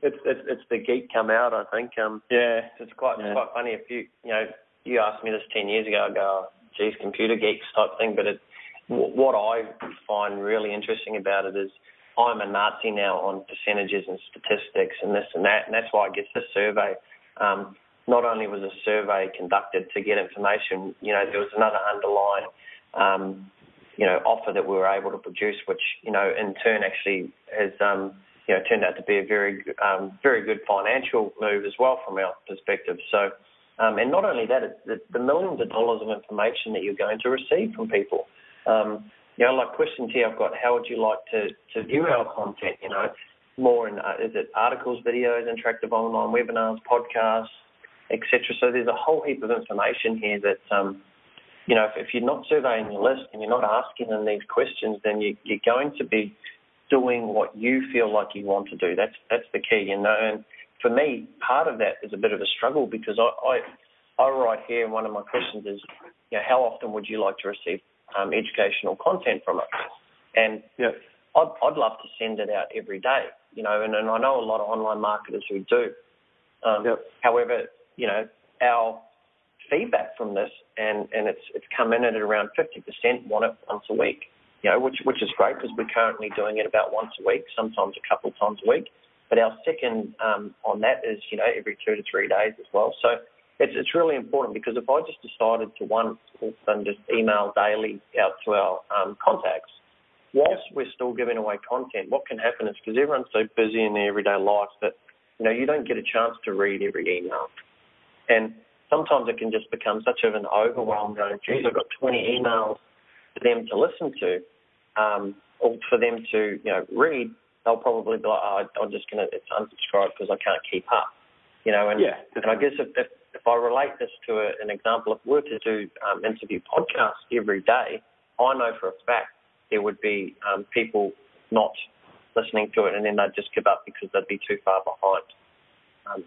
it's, it's it's the geek come out. I think. Um, yeah, it's quite yeah. quite funny. If you you know you asked me this ten years ago, I go, oh, geez, computer geeks type thing. But it, what I find really interesting about it is I'm a Nazi now on percentages and statistics and this and that, and that's why I guess this survey. Um, not only was a survey conducted to get information, you know, there was another underlying um, you know, offer that we were able to produce, which, you know, in turn actually has, um, you know, turned out to be a very, um, very good financial move as well from our perspective. So, um, and not only that, it's the, the millions of dollars of information that you're going to receive from people. Um, you know, like questions here I've got, how would you like to, to view our content, you know, more in, uh, is it articles, videos, interactive online webinars, podcasts, etc. So there's a whole heap of information here that, um, you know, if, if, you're not surveying your list and you're not asking them these questions, then you, you're going to be doing what you feel like you want to do. That's that's the key, you know. And for me, part of that is a bit of a struggle because I I, I write here, and one of my questions is, you know, how often would you like to receive um, educational content from us? And yeah. I'd, I'd love to send it out every day, you know, and, and I know a lot of online marketers who do. Um, yep. However, you know, our feedback from this, and, and it's it's come in at around 50% want it once a week, you know, which which is great because we're currently doing it about once a week, sometimes a couple of times a week. But our second um, on that is you know every two to three days as well. So it's it's really important because if I just decided to one and just email daily out to our um, contacts, whilst we're still giving away content, what can happen is because everyone's so busy in their everyday life that you know you don't get a chance to read every email, and sometimes it can just become such of an overwhelm going, geez, I've got 20 emails for them to listen to, um, or for them to, you know, read, they'll probably be like, oh, I'm just going to unsubscribe because I can't keep up, you know, and, yeah, and I guess if, if, if I relate this to a, an example, if we were to do um, interview podcasts every day, I know for a fact there would be um, people not listening to it and then they'd just give up because they'd be too far behind. Um,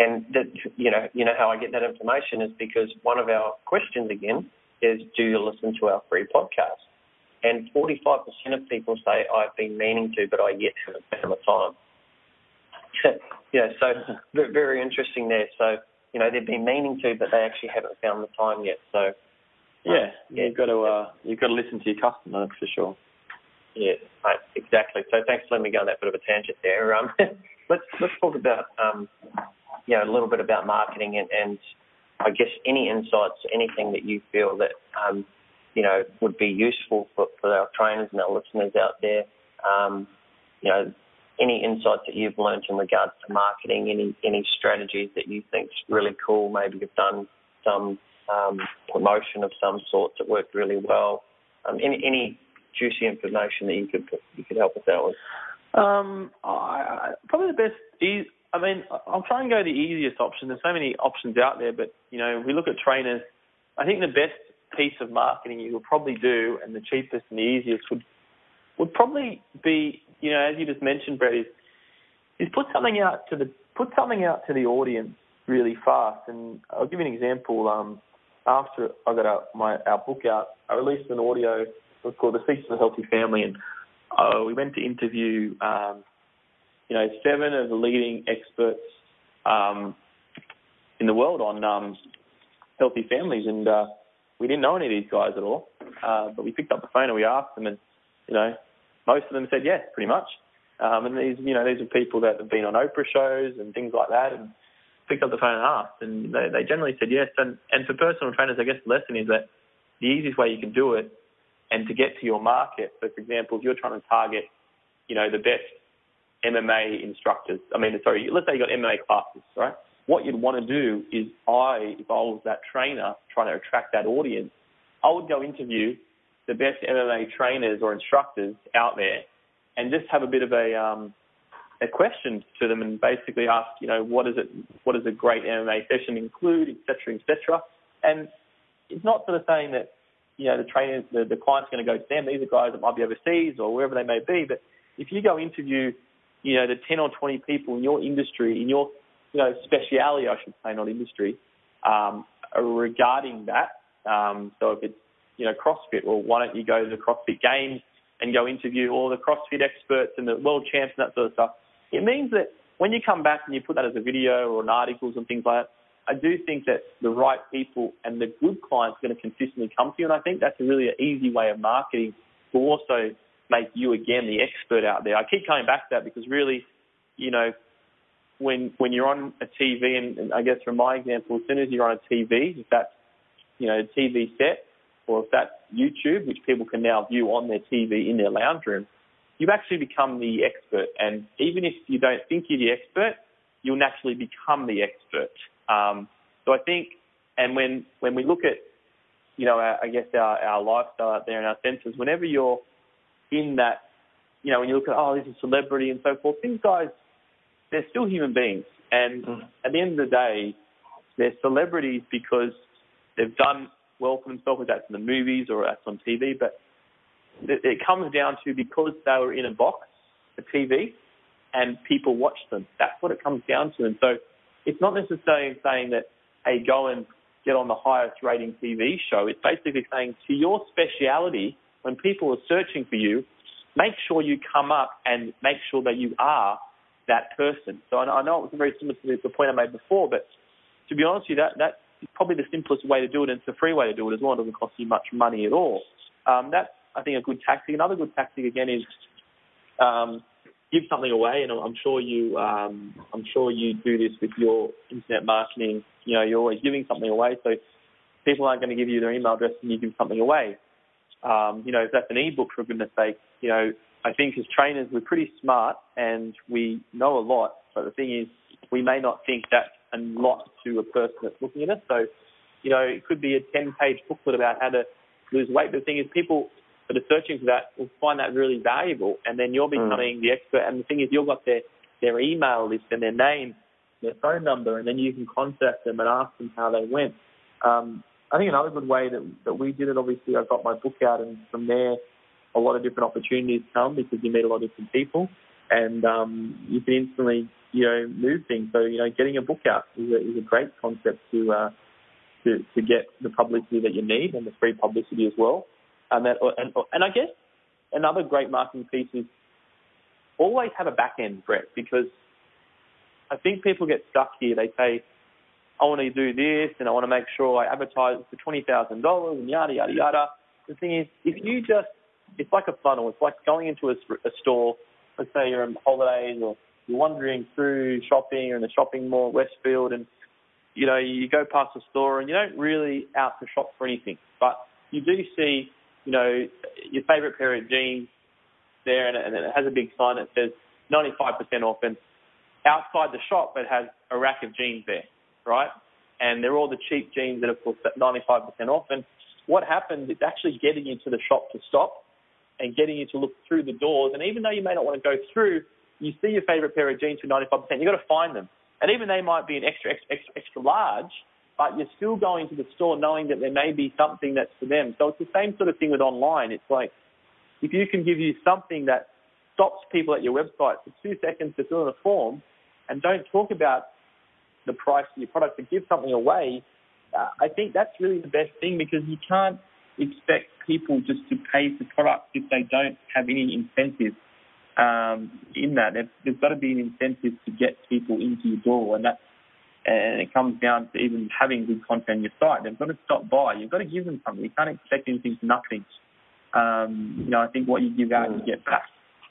and that, you know, you know how I get that information is because one of our questions again is, do you listen to our free podcast? And 45% of people say, I've been meaning to, but I yet haven't found the time. yeah, so very interesting there. So, you know, they've been meaning to, but they actually haven't found the time yet. So, yeah, yeah. you've got to uh, you've got to listen to your customer for sure. Yeah, right, exactly. So thanks for letting me go on that bit of a tangent there. Um, let's let's talk about um, you know, a little bit about marketing and, and I guess any insights, anything that you feel that, um, you know, would be useful for, for our trainers and our listeners out there. Um, you know, any insights that you've learned in regards to marketing, any any strategies that you think's really cool. Maybe you've done some um, promotion of some sort that worked really well. Um, any any juicy information that you could you could help us out with. Um, I, probably the best is I mean, I'll try and go the easiest option. There's so many options out there, but you know, if we look at trainers. I think the best piece of marketing you will probably do, and the cheapest and the easiest would would probably be, you know, as you just mentioned, Brett, is is put something out to the put something out to the audience really fast. And I'll give you an example. Um, after I got my our book out, I released an audio called "The Secrets of a Healthy Family," and uh, we went to interview um, you know, seven of the leading experts um, in the world on um, healthy families, and uh, we didn't know any of these guys at all. Uh, but we picked up the phone and we asked them, and you know, most of them said yes, pretty much. Um, and these, you know, these are people that have been on Oprah shows and things like that, and picked up the phone and asked, and they, they generally said yes. And and for personal trainers, I guess the lesson is that the easiest way you can do it, and to get to your market. So, for example, if you're trying to target, you know, the best MMA instructors. I mean, sorry, let's say you got MMA classes, right? What you'd want to do is I, if I was that trainer trying to attract that audience, I would go interview the best MMA trainers or instructors out there and just have a bit of a, um, a question to them and basically ask, you know, what is it, what does a great MMA session include, et cetera, et cetera. And it's not sort of saying that, you know, the trainers, the, the client's going to go to them. These are guys that might be overseas or wherever they may be. But if you go interview you know, the 10 or 20 people in your industry, in your you know, speciality, I should say, not industry, um, regarding that. Um, so if it's, you know, CrossFit, well, why don't you go to the CrossFit Games and go interview all the CrossFit experts and the world champs and that sort of stuff. It means that when you come back and you put that as a video or an articles and things like that, I do think that the right people and the good clients are going to consistently come to you. And I think that's a really an easy way of marketing to also make you again the expert out there. I keep coming back to that because really, you know, when when you're on a TV, and, and I guess from my example, as soon as you're on a TV, if that's you know a TV set or if that's YouTube, which people can now view on their TV in their lounge room, you've actually become the expert. And even if you don't think you're the expert, you'll naturally become the expert. Um, so I think, and when when we look at, you know, our, I guess our, our lifestyle out there and our senses, whenever you're in that, you know, when you look at, oh, this is a celebrity and so forth, these guys, they're still human beings. And mm. at the end of the day, they're celebrities because they've done well for themselves, whether that's in the movies or that's on TV. But it, it comes down to because they were in a box, a TV, and people watch them. That's what it comes down to. And so it's not necessarily saying that, hey, go and get on the highest rating TV show. It's basically saying to your speciality, when people are searching for you, make sure you come up and make sure that you are that person. So I know it was very similar to the point I made before, but to be honest with you, that that's probably the simplest way to do it, and it's a free way to do it as well. It doesn't cost you much money at all. Um, that's I think a good tactic. Another good tactic again is um, give something away, and I'm sure you um, I'm sure you do this with your internet marketing. You know, you're always giving something away, so people aren't going to give you their email address and you give something away. Um, you know, if that's an ebook, for goodness sake, you know, I think as trainers we're pretty smart and we know a lot, but the thing is we may not think that's a lot to a person that's looking at us. So, you know, it could be a 10-page booklet about how to lose weight. But the thing is, people that are searching for that will find that really valuable, and then you're hmm. becoming mm. the expert. And the thing is, you've got their their email list and their name, their phone number, and then you can contact them and ask them how they went. Um, I think another good way that that we did it, obviously, I got my book out, and from there, a lot of different opportunities come because you meet a lot of different people, and um, you can instantly, you know, move things. So, you know, getting a book out is a, is a great concept to uh, to to get the publicity that you need and the free publicity as well. And that, and, and I guess another great marketing piece is always have a back end, Brett, because I think people get stuck here. They say, I want to do this and I want to make sure I advertise for twenty thousand dollars and yada yada yada. The thing is, if you just, it's like a funnel. It's like going into a, a store. Let's say you're on holidays or you're wandering through shopping or in the shopping mall, Westfield, and you know you go past the store and you don't really out to shop for anything, but you do see you know, your favourite pair of jeans there, and, and it has a big sign that says 95% off. And outside the shop, it has a rack of jeans there, right? And they're all the cheap jeans that are for 95% off. And what happens, it's actually getting you to the shop to stop and getting you to look through the doors. And even though you may not want to go through, you see your favourite pair of jeans for 95%, you've got to find them. And even they might be an extra, extra, extra, extra large, but you're still going to the store knowing that there may be something that's for them. So it's the same sort of thing with online. It's like if you can give you something that stops people at your website for two seconds to fill in a form and don't talk about the price of your product but give something away, uh, I think that's really the best thing because you can't expect people just to pay for products if they don't have any incentive um, in that. There's, got to be an incentive to get people into your door, and that's and it comes down to even having good content on your site. They've got to stop by. You've got to give them something. You can't expect anything for nothing. Um, you know, I think what you give out, you get back.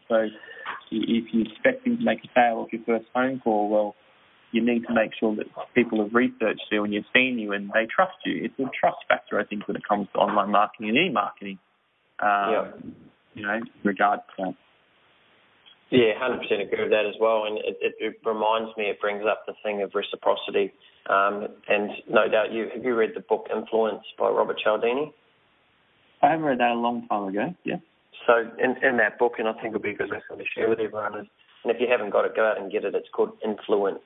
So if you expect them to make a sale off your first phone call, well, you need to make sure that people have researched you and you've seen you and they trust you. It's a trust factor, I think, when it comes to online marketing and e-marketing. Um, yeah. You know, regards to that. Yeah, hundred percent agree with that as well, and it, it, it, reminds me, it brings up the thing of reciprocity. Um, and no doubt, you have you read the book Influence by Robert Cialdini? I have read that a long time ago. Yeah. So in in that book, and I think it'll be a good lesson to share with everyone is, and if you haven't got it, go out and get it. It's called Influence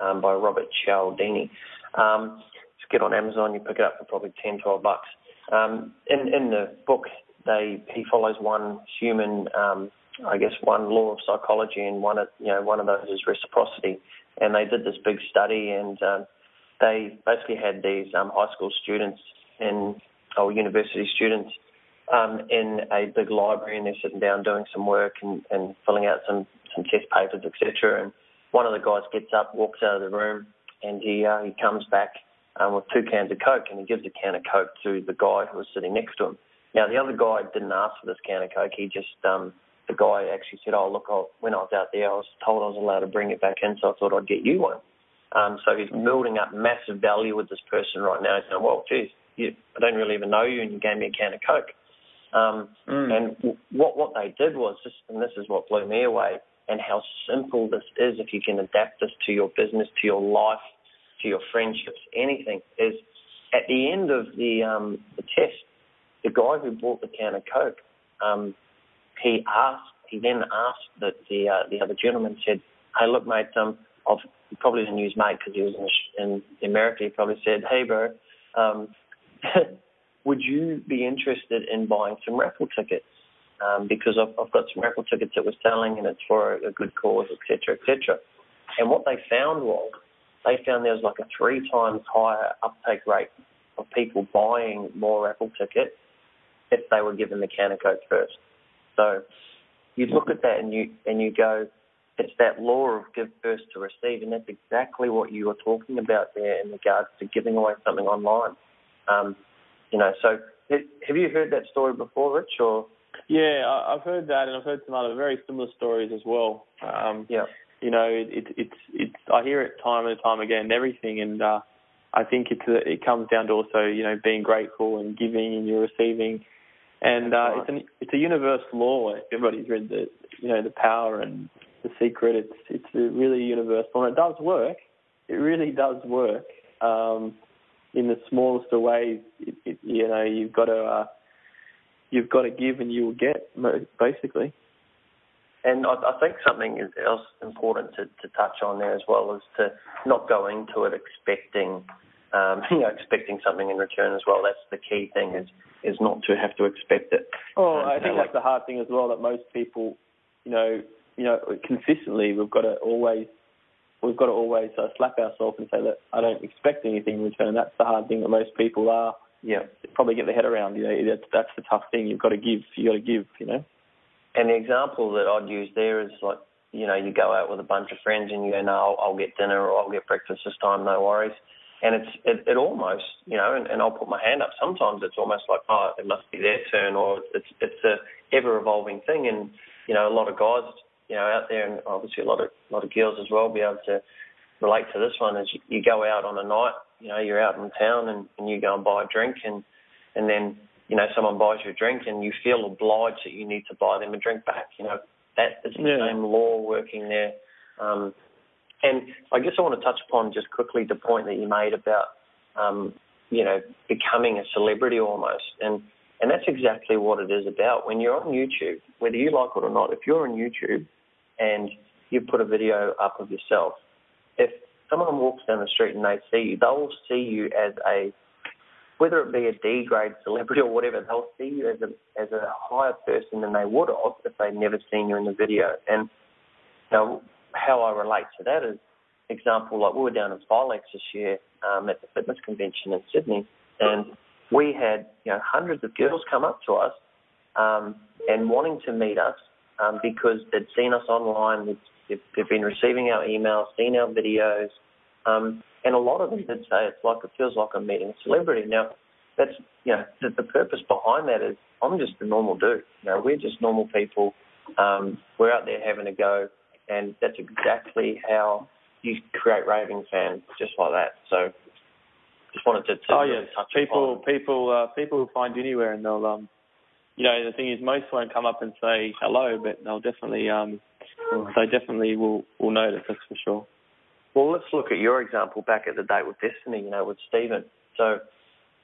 um, by Robert Cialdini. Um, just get on Amazon, you pick it up for probably 10, 12 bucks. Um, in in the book, they he follows one human um, I guess one law of psychology, and one of you know one of those is reciprocity. And they did this big study, and um, they basically had these um, high school students and or university students um, in a big library, and they're sitting down doing some work and, and filling out some some test papers, etc. And one of the guys gets up, walks out of the room, and he uh, he comes back um, with two cans of Coke, and he gives a can of Coke to the guy who was sitting next to him. Now the other guy didn't ask for this can of Coke. He just um, the guy actually said, "Oh look, I, when I was out there, I was told I was allowed to bring it back in, so I thought I'd get you one." Um, so he's building up massive value with this person right now. He's saying, "Well, geez, you, I don't really even know you, and you gave me a can of Coke." Um, mm. And w- what what they did was, just, and this is what blew me away, and how simple this is if you can adapt this to your business, to your life, to your friendships, anything. Is at the end of the um, the test, the guy who bought the can of Coke, um, he asked, he then asked that the uh, the other gentleman said, "Hey, look, mate, um, I've probably didn't use mate because he was in, in America. He probably said, "Hey, bro, um, would you be interested in buying some raffle tickets? Um, because I've, I've got some raffle tickets that we're selling, and it's for a, a good cause, etc., etc." And what they found was they found there was like a three times higher uptake rate of people buying more raffle tickets if they were given the can of Coke first. So you look at that and you and you go, it's that law of give first to receive, and that's exactly what you were talking about there in regards to giving away something online. Um, you know, so have you heard that story before, Rich? Or yeah, I've heard that, and I've heard some other very similar stories as well. Um, yeah, you know, it, it, it's it's I hear it time and time again, everything, and uh, I think it's a, it comes down to also you know being grateful and giving and you're receiving and uh, it's an it's a universal law. Everybody's read the you know the power and the secret. It's it's really universal, and it does work. It really does work. Um, in the smallest of ways, it, it, you know, you've got to uh, you've got to give, and you will get basically. And I, I think something else important to, to touch on there as well is to not go into it expecting um, you know, expecting something in return as well. That's the key thing is is not to have to expect it. Oh, um, I think that's like, the hard thing as well. That most people, you know, you know, consistently we've got to always we've got to always uh, slap ourselves and say that I don't expect anything in return. That's the hard thing that most people are. Yeah, probably get their head around. You know, that's that's the tough thing. You've got to give. You got to give. You know. And the example that I'd use there is like, you know, you go out with a bunch of friends and you go, no, I'll, I'll get dinner or I'll get breakfast this time, no worries and it's it, it almost you know and, and I'll put my hand up sometimes it's almost like oh it must be their turn or it's it's a ever evolving thing and you know a lot of guys you know out there and obviously a lot of a lot of girls as well be able to relate to this one is you, you go out on a night you know you're out in town and, and you go and buy a drink and and then you know someone buys you a drink and you feel obliged that you need to buy them a drink back you know that is the yeah. same law working there um and I guess I want to touch upon just quickly the point that you made about, um, you know, becoming a celebrity almost. And, and that's exactly what it is about. When you're on YouTube, whether you like it or not, if you're on YouTube and you put a video up of yourself, if someone walks down the street and they see you, they'll see you as a, whether it be a D grade celebrity or whatever, they'll see you as a as a higher person than they would have if they'd never seen you in the video. And know, how I relate to that is, example, like we were down in Filex this year um, at the fitness convention in Sydney, and we had you know hundreds of girls come up to us um, and wanting to meet us um, because they'd seen us online, they've, they've been receiving our emails, seen our videos, um, and a lot of them did say it's like it feels like I'm meeting a celebrity. Now, that's you know the, the purpose behind that is I'm just a normal dude. You know, we're just normal people. Um, we're out there having a go and that's exactly how you create raving fans, just like that. So, just wanted to, to oh yes, touch people, upon. people, uh, people will find you anywhere, and they'll, um, you know, the thing is, most won't come up and say hello, but they'll definitely, um, they definitely will will notice. That's for sure. Well, let's look at your example back at the date with Destiny. You know, with Stephen. So.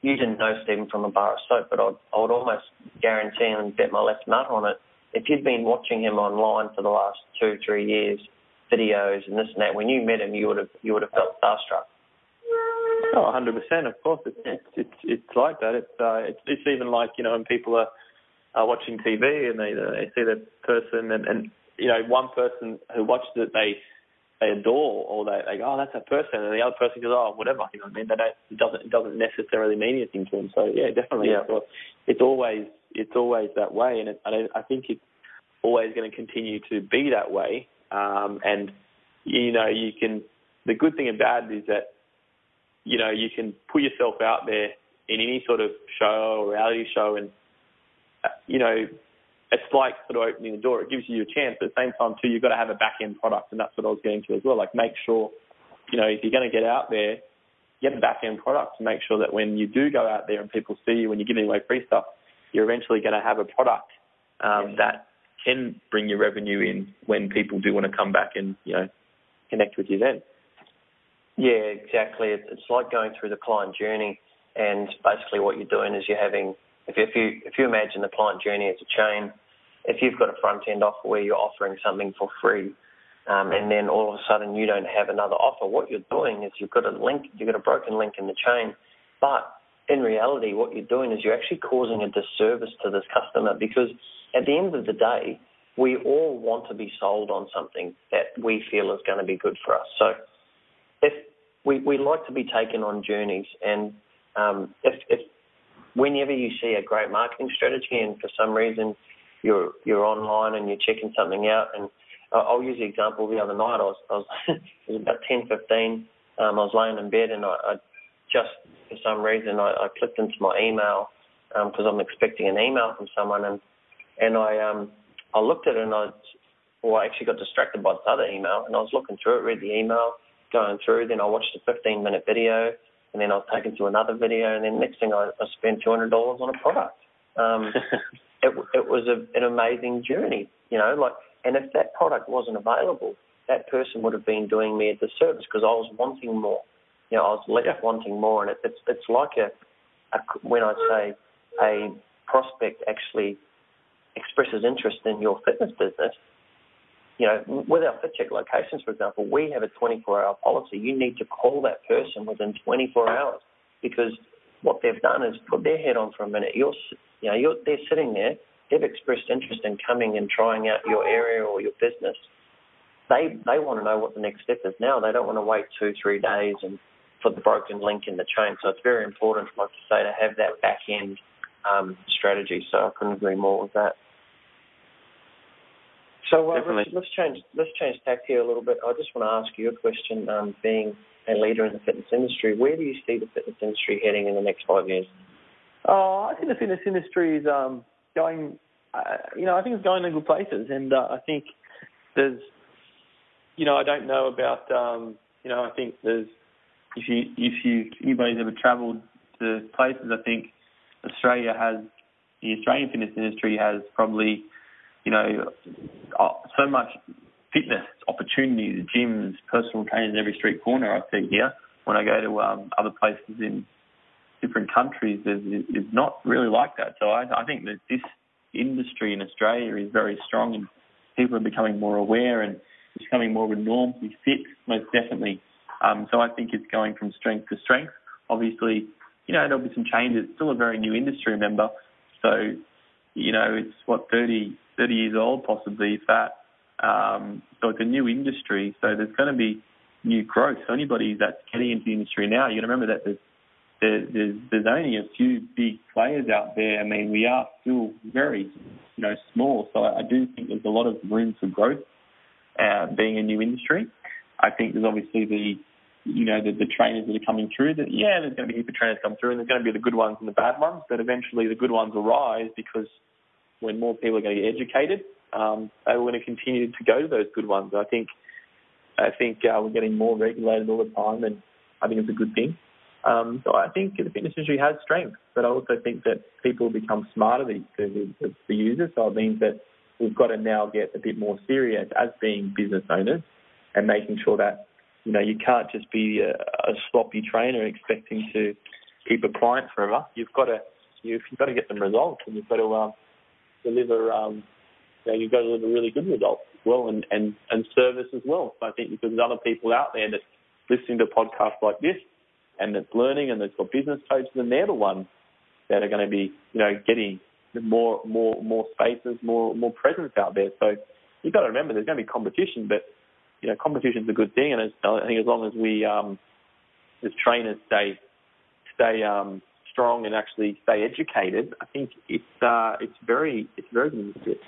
You didn't know Stephen from a bar of soap, but I'd, I would almost guarantee and bet my left nut on it if you'd been watching him online for the last two, three years, videos and this and that, when you met him, you would have you would have felt starstruck. Oh, 100%. Of course, it's it's it's, it's like that. It's uh, it's it's even like you know when people are are watching TV and they they see the person and and you know one person who watches it they they adore or they, they go, oh, that's that person, and the other person goes, oh, whatever. You know, what I mean, they don't, it doesn't it doesn't necessarily mean anything to them. So yeah, definitely, Yeah. It's, it's always it's always that way, and it, I I think it's always going to continue to be that way. Um, and you know, you can. The good thing about it is that you know you can put yourself out there in any sort of show or reality show, and you know it's like sort of opening the door. It gives you a chance, but at the same time too, you've got to have a back end product, and that's what I was getting to as well. Like make sure, you know, if you're going to get out there, get a back end product to make sure that when you do go out there and people see you when you're giving away free stuff, you're eventually going to have a product um, that can bring your revenue in when people do want to come back and you know connect with you then. Yeah, exactly. It's, it's like going through the client journey, and basically what you're doing is you're having, if, if you if you imagine the client journey as a chain, if you've got a front end offer where you're offering something for free, um, and then all of a sudden you don't have another offer, what you're doing is you've got a link, you've got a broken link in the chain, but in reality, what you're doing is you're actually causing a disservice to this customer because at the end of the day, we all want to be sold on something that we feel is going to be good for us. So if we, we like to be taken on journeys and um, if, if whenever you see a great marketing strategy and for some reason you're you're online and you're checking something out and I'll use the example the other night I was, I was it was about ten fifteen um, I was laying in bed and I, I just for some reason I, I clicked into my email because I'm expecting an email from someone and and I um I looked at it and I well I actually got distracted by this other email and I was looking through it read the email going through then I watched a 15 minute video and then I was taken to another video and then next thing I, I spent $200 on a product um, it, it was a, an amazing journey you know like and if that product wasn't available that person would have been doing me a disservice because I was wanting more you know, I was left wanting more, and it, it's it's like a, a when I say a prospect actually expresses interest in your fitness business. You know, with our Fit Chicks locations, for example, we have a 24-hour policy. You need to call that person within 24 hours because what they've done is put their head on for a minute. You're, you know, you're, they're sitting there. They've expressed interest in coming and trying out your area or your business. They they want to know what the next step is now. They don't want to wait two, three days and for the broken link in the chain. So it's very important, like to say, to have that back end um, strategy. So I couldn't agree more with that. So uh, let's, let's change let's change tack here a little bit. I just want to ask you a question. Um, being a leader in the fitness industry, where do you see the fitness industry heading in the next five years? Oh, I think the fitness industry is um, going. Uh, you know, I think it's going in good places, and uh, I think there's. You know, I don't know about. Um, you know, I think there's if you if you anybody's ever travelled to places, I think Australia has the Australian fitness industry has probably you know uh, so much fitness opportunities, gyms, personal trainers in every street corner. I see here when I go to um, other places in different countries, is not really like that. So I, I think that this industry in Australia is very strong, and people are becoming more aware and becoming more of a norm to be fit, most definitely. Um, so I think it's going from strength to strength. Obviously, you know, there'll be some changes. It's still a very new industry, remember. So, you know, it's what, 30, 30 years old possibly, if that. Um, so it's a new industry. So there's going to be new growth. So anybody that's getting into the industry now, you got to remember that there's, there, there's, there's only a few big players out there. I mean, we are still very, you know, small. So I, I do think there's a lot of room for growth, uh, being a new industry. I think there's obviously the you know the, the trainers that are coming through. That yeah, there's going to be heap of trainers come through, and there's going to be the good ones and the bad ones. But eventually, the good ones will rise because when more people are going to get educated, um, they will going to continue to go to those good ones. I think I think uh, we're getting more regulated all the time, and I think it's a good thing. Um, so I think the fitness industry has strength, but I also think that people become smarter the, the, the users. So it means that we've got to now get a bit more serious as being business owners and making sure that you know you can't just be a, a sloppy trainer expecting to keep a client forever. You've got to you've, you've got to get some results, and you've got to um, deliver. Um, you know, you've got to deliver really good results as well, and and and service as well. So I think because there's other people out there that listening to podcasts like this, and that's learning, and that's got business coaches, and they're the ones that are going to be you know getting more more more spaces, more more presence out there. So you've got to remember there's going to be competition, but you know competition's a good thing, and I think as long as we um, as trainers stay stay um, strong and actually stay educated, I think it's uh, it's very it's very good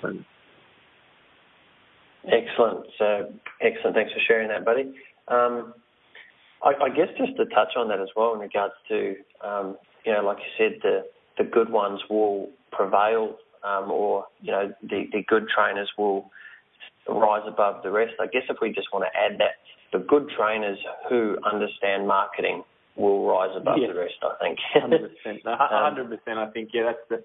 Excellent. So excellent. Thanks for sharing that, buddy. Um, I, I, guess just to touch on that as well in regards to um, you know, like you said, the the good ones will prevail, um, or you know, the the good trainers will rise above the rest. I guess if we just want to add that, the good trainers who understand marketing will rise above yeah. the rest. I think. Hundred percent. Hundred percent. I think yeah, that's the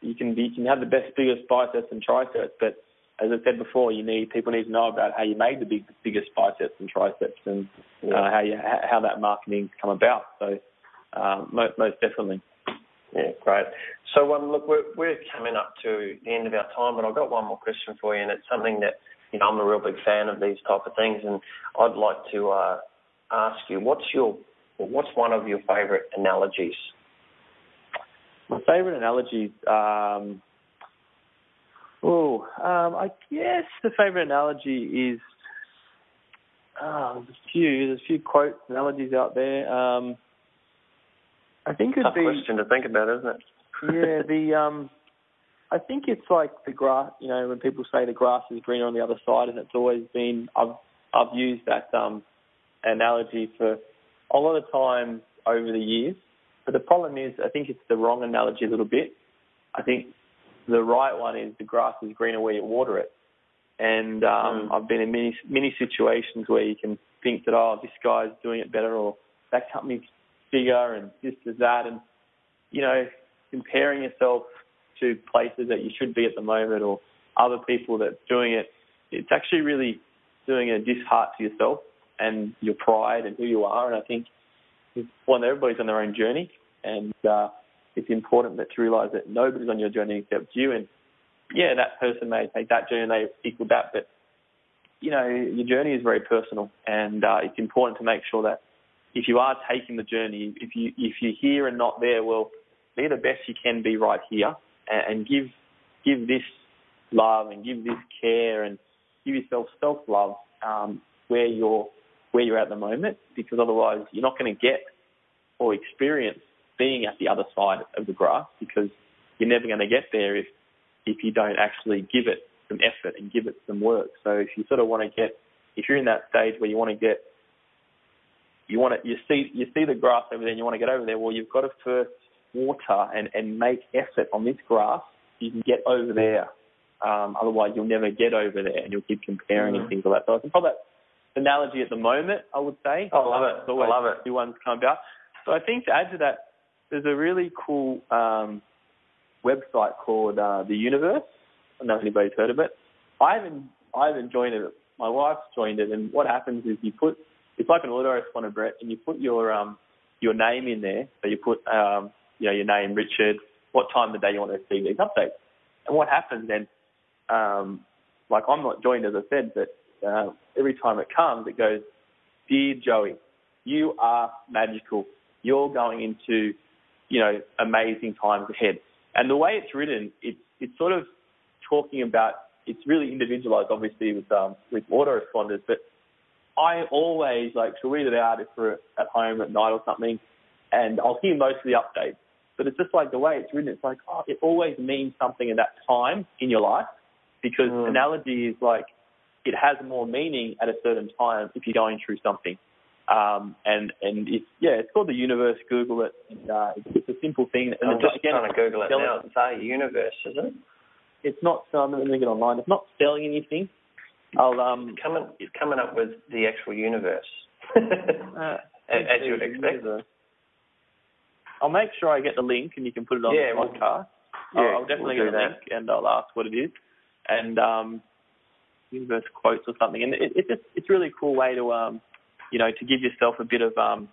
you can be you can have the best biggest biceps and triceps, but as I said before, you need people need to know about how you made the big, biggest biceps and triceps, and yeah. uh, how you how that marketing come about. So um, most, most definitely. Yeah, great. So um, look, we're we're coming up to the end of our time, but I've got one more question for you, and it's something that you know I'm a real big fan of these type of things, and I'd like to uh, ask you, what's your what's one of your favourite analogies? My favourite analogies. Um, Oh, um, I guess the favorite analogy is oh, there's a few. There's a few quotes, analogies out there. Um, I think it'd Tough be question to think about, isn't it? yeah, the um, I think it's like the grass. You know, when people say the grass is greener on the other side, and it's always been. I've I've used that um, analogy for a lot of times over the years. But the problem is, I think it's the wrong analogy a little bit. I think the right one is the grass is greener where you water it. And um, mm. I've been in many many situations where you can think that oh this guy's doing it better or that company's bigger and this is that and you know comparing yourself to places that you should be at the moment or other people that's doing it, it's actually really doing a disheart to yourself and your pride and who you are. And I think one, everybody's on their own journey, and uh, it's important that to realise that nobody's on your journey except you. And yeah, that person may take that journey and they equal that, but you know, your journey is very personal, and uh, it's important to make sure that if you are taking the journey, if you if you're here and not there, well, be the best you can be right here, and, and give give this love and give this care and give yourself self love um, where you're where you're at the moment, because otherwise you're not going to get or experience being at the other side of the grass because you're never going to get there if if you don't actually give it some effort and give it some work. So if you sort of want to get, if you're in that stage where you want to get, you want to, you see, you see the grass over there and you want to get over there, well, you've got to first water and, and make effort on this grass you can get over there. Um, otherwise, you'll never get over there and you'll keep comparing mm-hmm. and things like that. So I think probably that analogy at the moment, I would say. I love it. I love it. New ones come about. So I think to add to that, there's a really cool um, website called uh, The Universe. I don't know if anybody's heard of it. I haven't, I haven't joined it. My wife's joined it, and what happens is you put, it's like an autoresponder, Brett, and you put your um, your name in there. So you put, um, you know, your name, Richard, what time of day you want to receive these updates. And what happens then, um, like I'm not joined as I said, but uh, every time it comes, it goes, Dear Joey, you are magical. You're going into you know, amazing times ahead. And the way it's written, it's it's sort of talking about it's really individualized, obviously with um, with autoresponders. But I always like to read it out if we're at home at night or something, and I'll hear most of the updates. But it's just like the way it's written. It's like oh, it always means something at that time in your life, because mm. analogy is like it has more meaning at a certain time if you're going through something. Um, and and it's yeah, it's called the universe. Google it. And, uh, it's, a simple thing. And I'm just again, trying to Google it now. It's our universe, is it? It's not. Um, let me get online. It's not selling anything. I'll um. It's coming. It's coming up with the actual universe. uh, as, as you would expect. I'll make sure I get the link and you can put it on yeah, the podcast. We'll, yeah, I'll, definitely we'll get a link and I'll ask what it is. And um, universe quotes or something. And it, it's just it's really cool way to um you know, to give yourself a bit of um,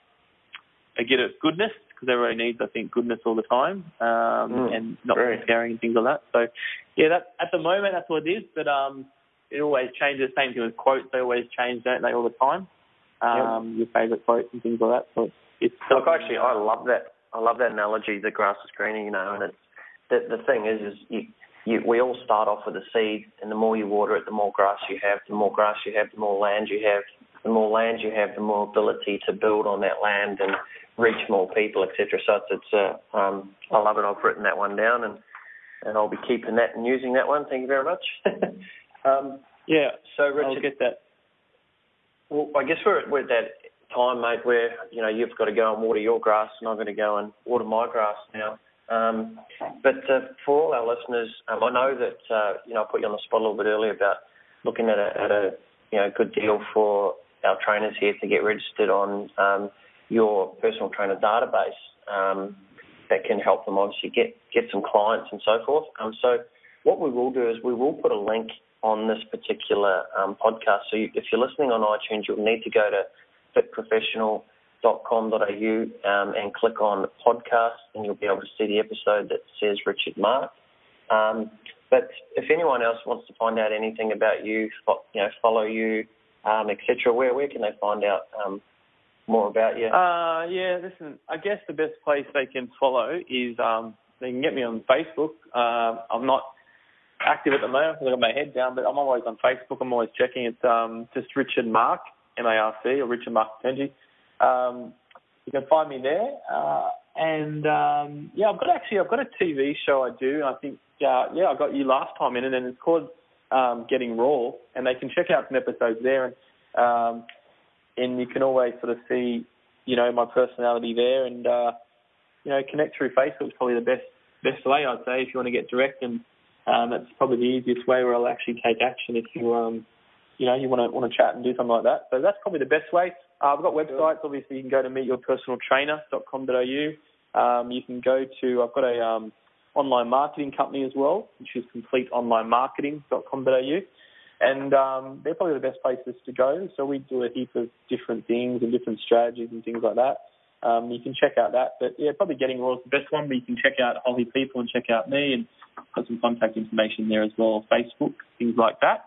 a bit of goodness because everybody needs, I think, goodness all the time um, mm, and not comparing and things like that. So, yeah, that at the moment that's what it is, but um, it always changes. Same thing with quotes; they always change, don't they, all the time? Um, yep. Your favourite quotes and things like that. So it's, look, actually, I love that. I love that analogy. The grass is greener, you know, and it's the the thing is, is you, you, we all start off with a seed, and the more you water it, the more grass you have. The more grass you have, the more land you have. The more land you have, the more ability to build on that land and reach more people, etc. So it's, it's uh, um, I love it. I've written that one down, and and I'll be keeping that and using that one. Thank you very much. um, yeah. So Richard, I'll get that. Well, I guess we're, we're at that time, mate, where you know you've got to go and water your grass, and I'm going to go and water my grass now. Um, but uh, for all our listeners, um, I know that uh, you know I put you on the spot a little bit earlier about looking at a, at a you know good deal for our trainers here to get registered on um, your personal trainer database um, that can help them obviously get get some clients and so forth. Um, so what we will do is we will put a link on this particular um, podcast. So you, if you're listening on iTunes, you'll need to go to fitprofessional.com.au um, and click on podcast, and you'll be able to see the episode that says Richard Marc. Um, but if anyone else wants to find out anything about you, you know, follow you, um, etc., where where can they find out um, more about you? Uh, yeah, listen, I guess the best place they can follow is um, they can get me on Facebook. Uh, I'm not active at the moment because I've got my head down, but I'm always on Facebook. I'm always checking. It's um, just Richard Marc, M-A-R-C, or Richard Marc Tenji. Um, you can find me there. Uh, and um, yeah, I've got actually I've got a TV show I do. and I think uh, yeah, I got you last time in, and it's called um, Getting Raw, and they can check out some episodes there, and um, and you can always sort of see you know my personality there, and uh, you know connect through Facebook is probably the best best way I'd say if you want to get direct, and um, that's probably the easiest way where I'll actually take action if you um, you know you want to want to chat and do something like that. So that's probably the best way. Uh, I've got websites. Obviously, you can go to meetyourpersonaltrainer.com.au. Um, you can go to I've got a um, online marketing company as well, which is completeonlinemarketing.com.au. And um, they're probably the best places to go. So we do a heap of different things and different strategies and things like that. Um, you can check out that. But yeah, probably Getting Raw is the best one, but you can check out Holly People and check out me and put some contact information there as well, Facebook, things like that.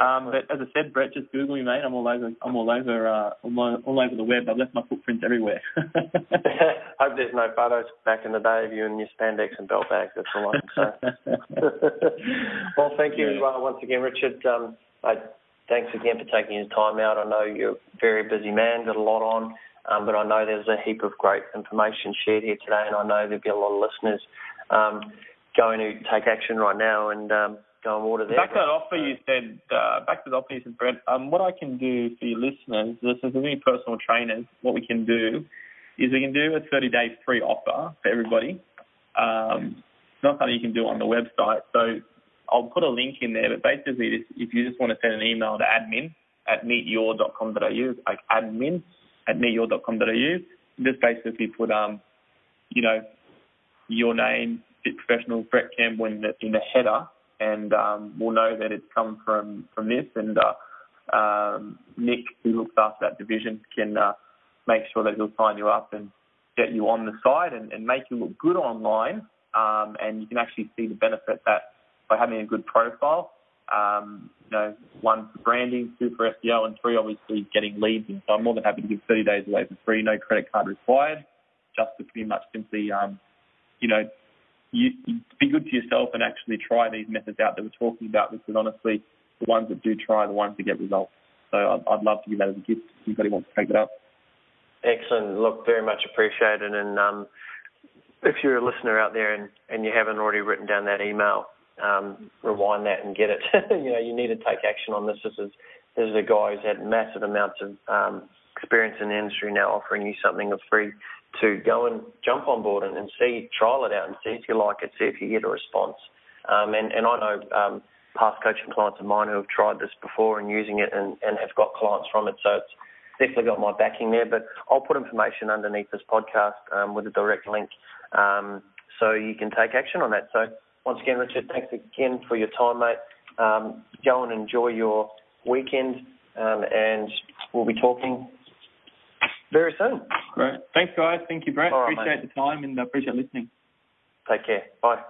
Um, but as I said, Brett, just Google me, mate. I'm all over. I'm all over. Uh, all, all over the web. I've left my footprints everywhere. I hope there's no photos back in the day of you in your spandex and belt bags. That's all I can say. well, thank you uh, once again, Richard. Um, I, thanks again for taking your time out. I know you're a very busy man, got a lot on, um, but I know there's a heap of great information shared here today, and I know there'll be a lot of listeners um, going to take action right now and. Go and water there. Back to that offer you said, uh, back to the offer you said, Brett, um, what I can do for your listeners, this is any personal trainers, what we can do is we can do a 30 day free offer for everybody. Um, it's not something you can do on the website. So I'll put a link in there, but basically if you just want to send an email to admin at meetyour.com.au, like admin at meetyour.com.au, just basically put, um, you know, your name, Fit Professional, Brett Campbell in the, in the header and um, we'll know that it's come from from this. And uh, um, Nick, who looks after that division, can uh, make sure that he'll sign you up and get you on the site and, and make you look good online. Um, and you can actually see the benefit that by having a good profile. Um, you know, one for branding, two for SEO, and three obviously getting leads. And so I'm more than happy to give 30 days away for free, no credit card required, just to pretty much simply, um, you know, you, be good to yourself and actually try these methods out that we're talking about because honestly, the ones that do try are the ones that get results. So I'd, I'd love to give that as a gift if anybody wants to take it up. Excellent. Look, very much appreciated. And um, if you're a listener out there and, and you haven't already written down that email, um, rewind that and get it. you know, you need to take action on this. This is this is a guy who's had massive amounts of um, experience in the industry now, offering you something of free to go and jump on board and, and see, trial it out and see if you like it, see if you get a response. Um, and, and I know um, past coaching clients of mine who have tried this before and using it and, and have got clients from it. So it's definitely got my backing there. But I'll put information underneath this podcast um, with a direct link um, so you can take action on that. So once again, Richard, thanks again for your time, mate. Um, go and enjoy your weekend, um, and we'll be talking very soon. Great. Thanks, guys. Thank you, Brett. Appreciate the time and uh, appreciate listening. Take care. Bye.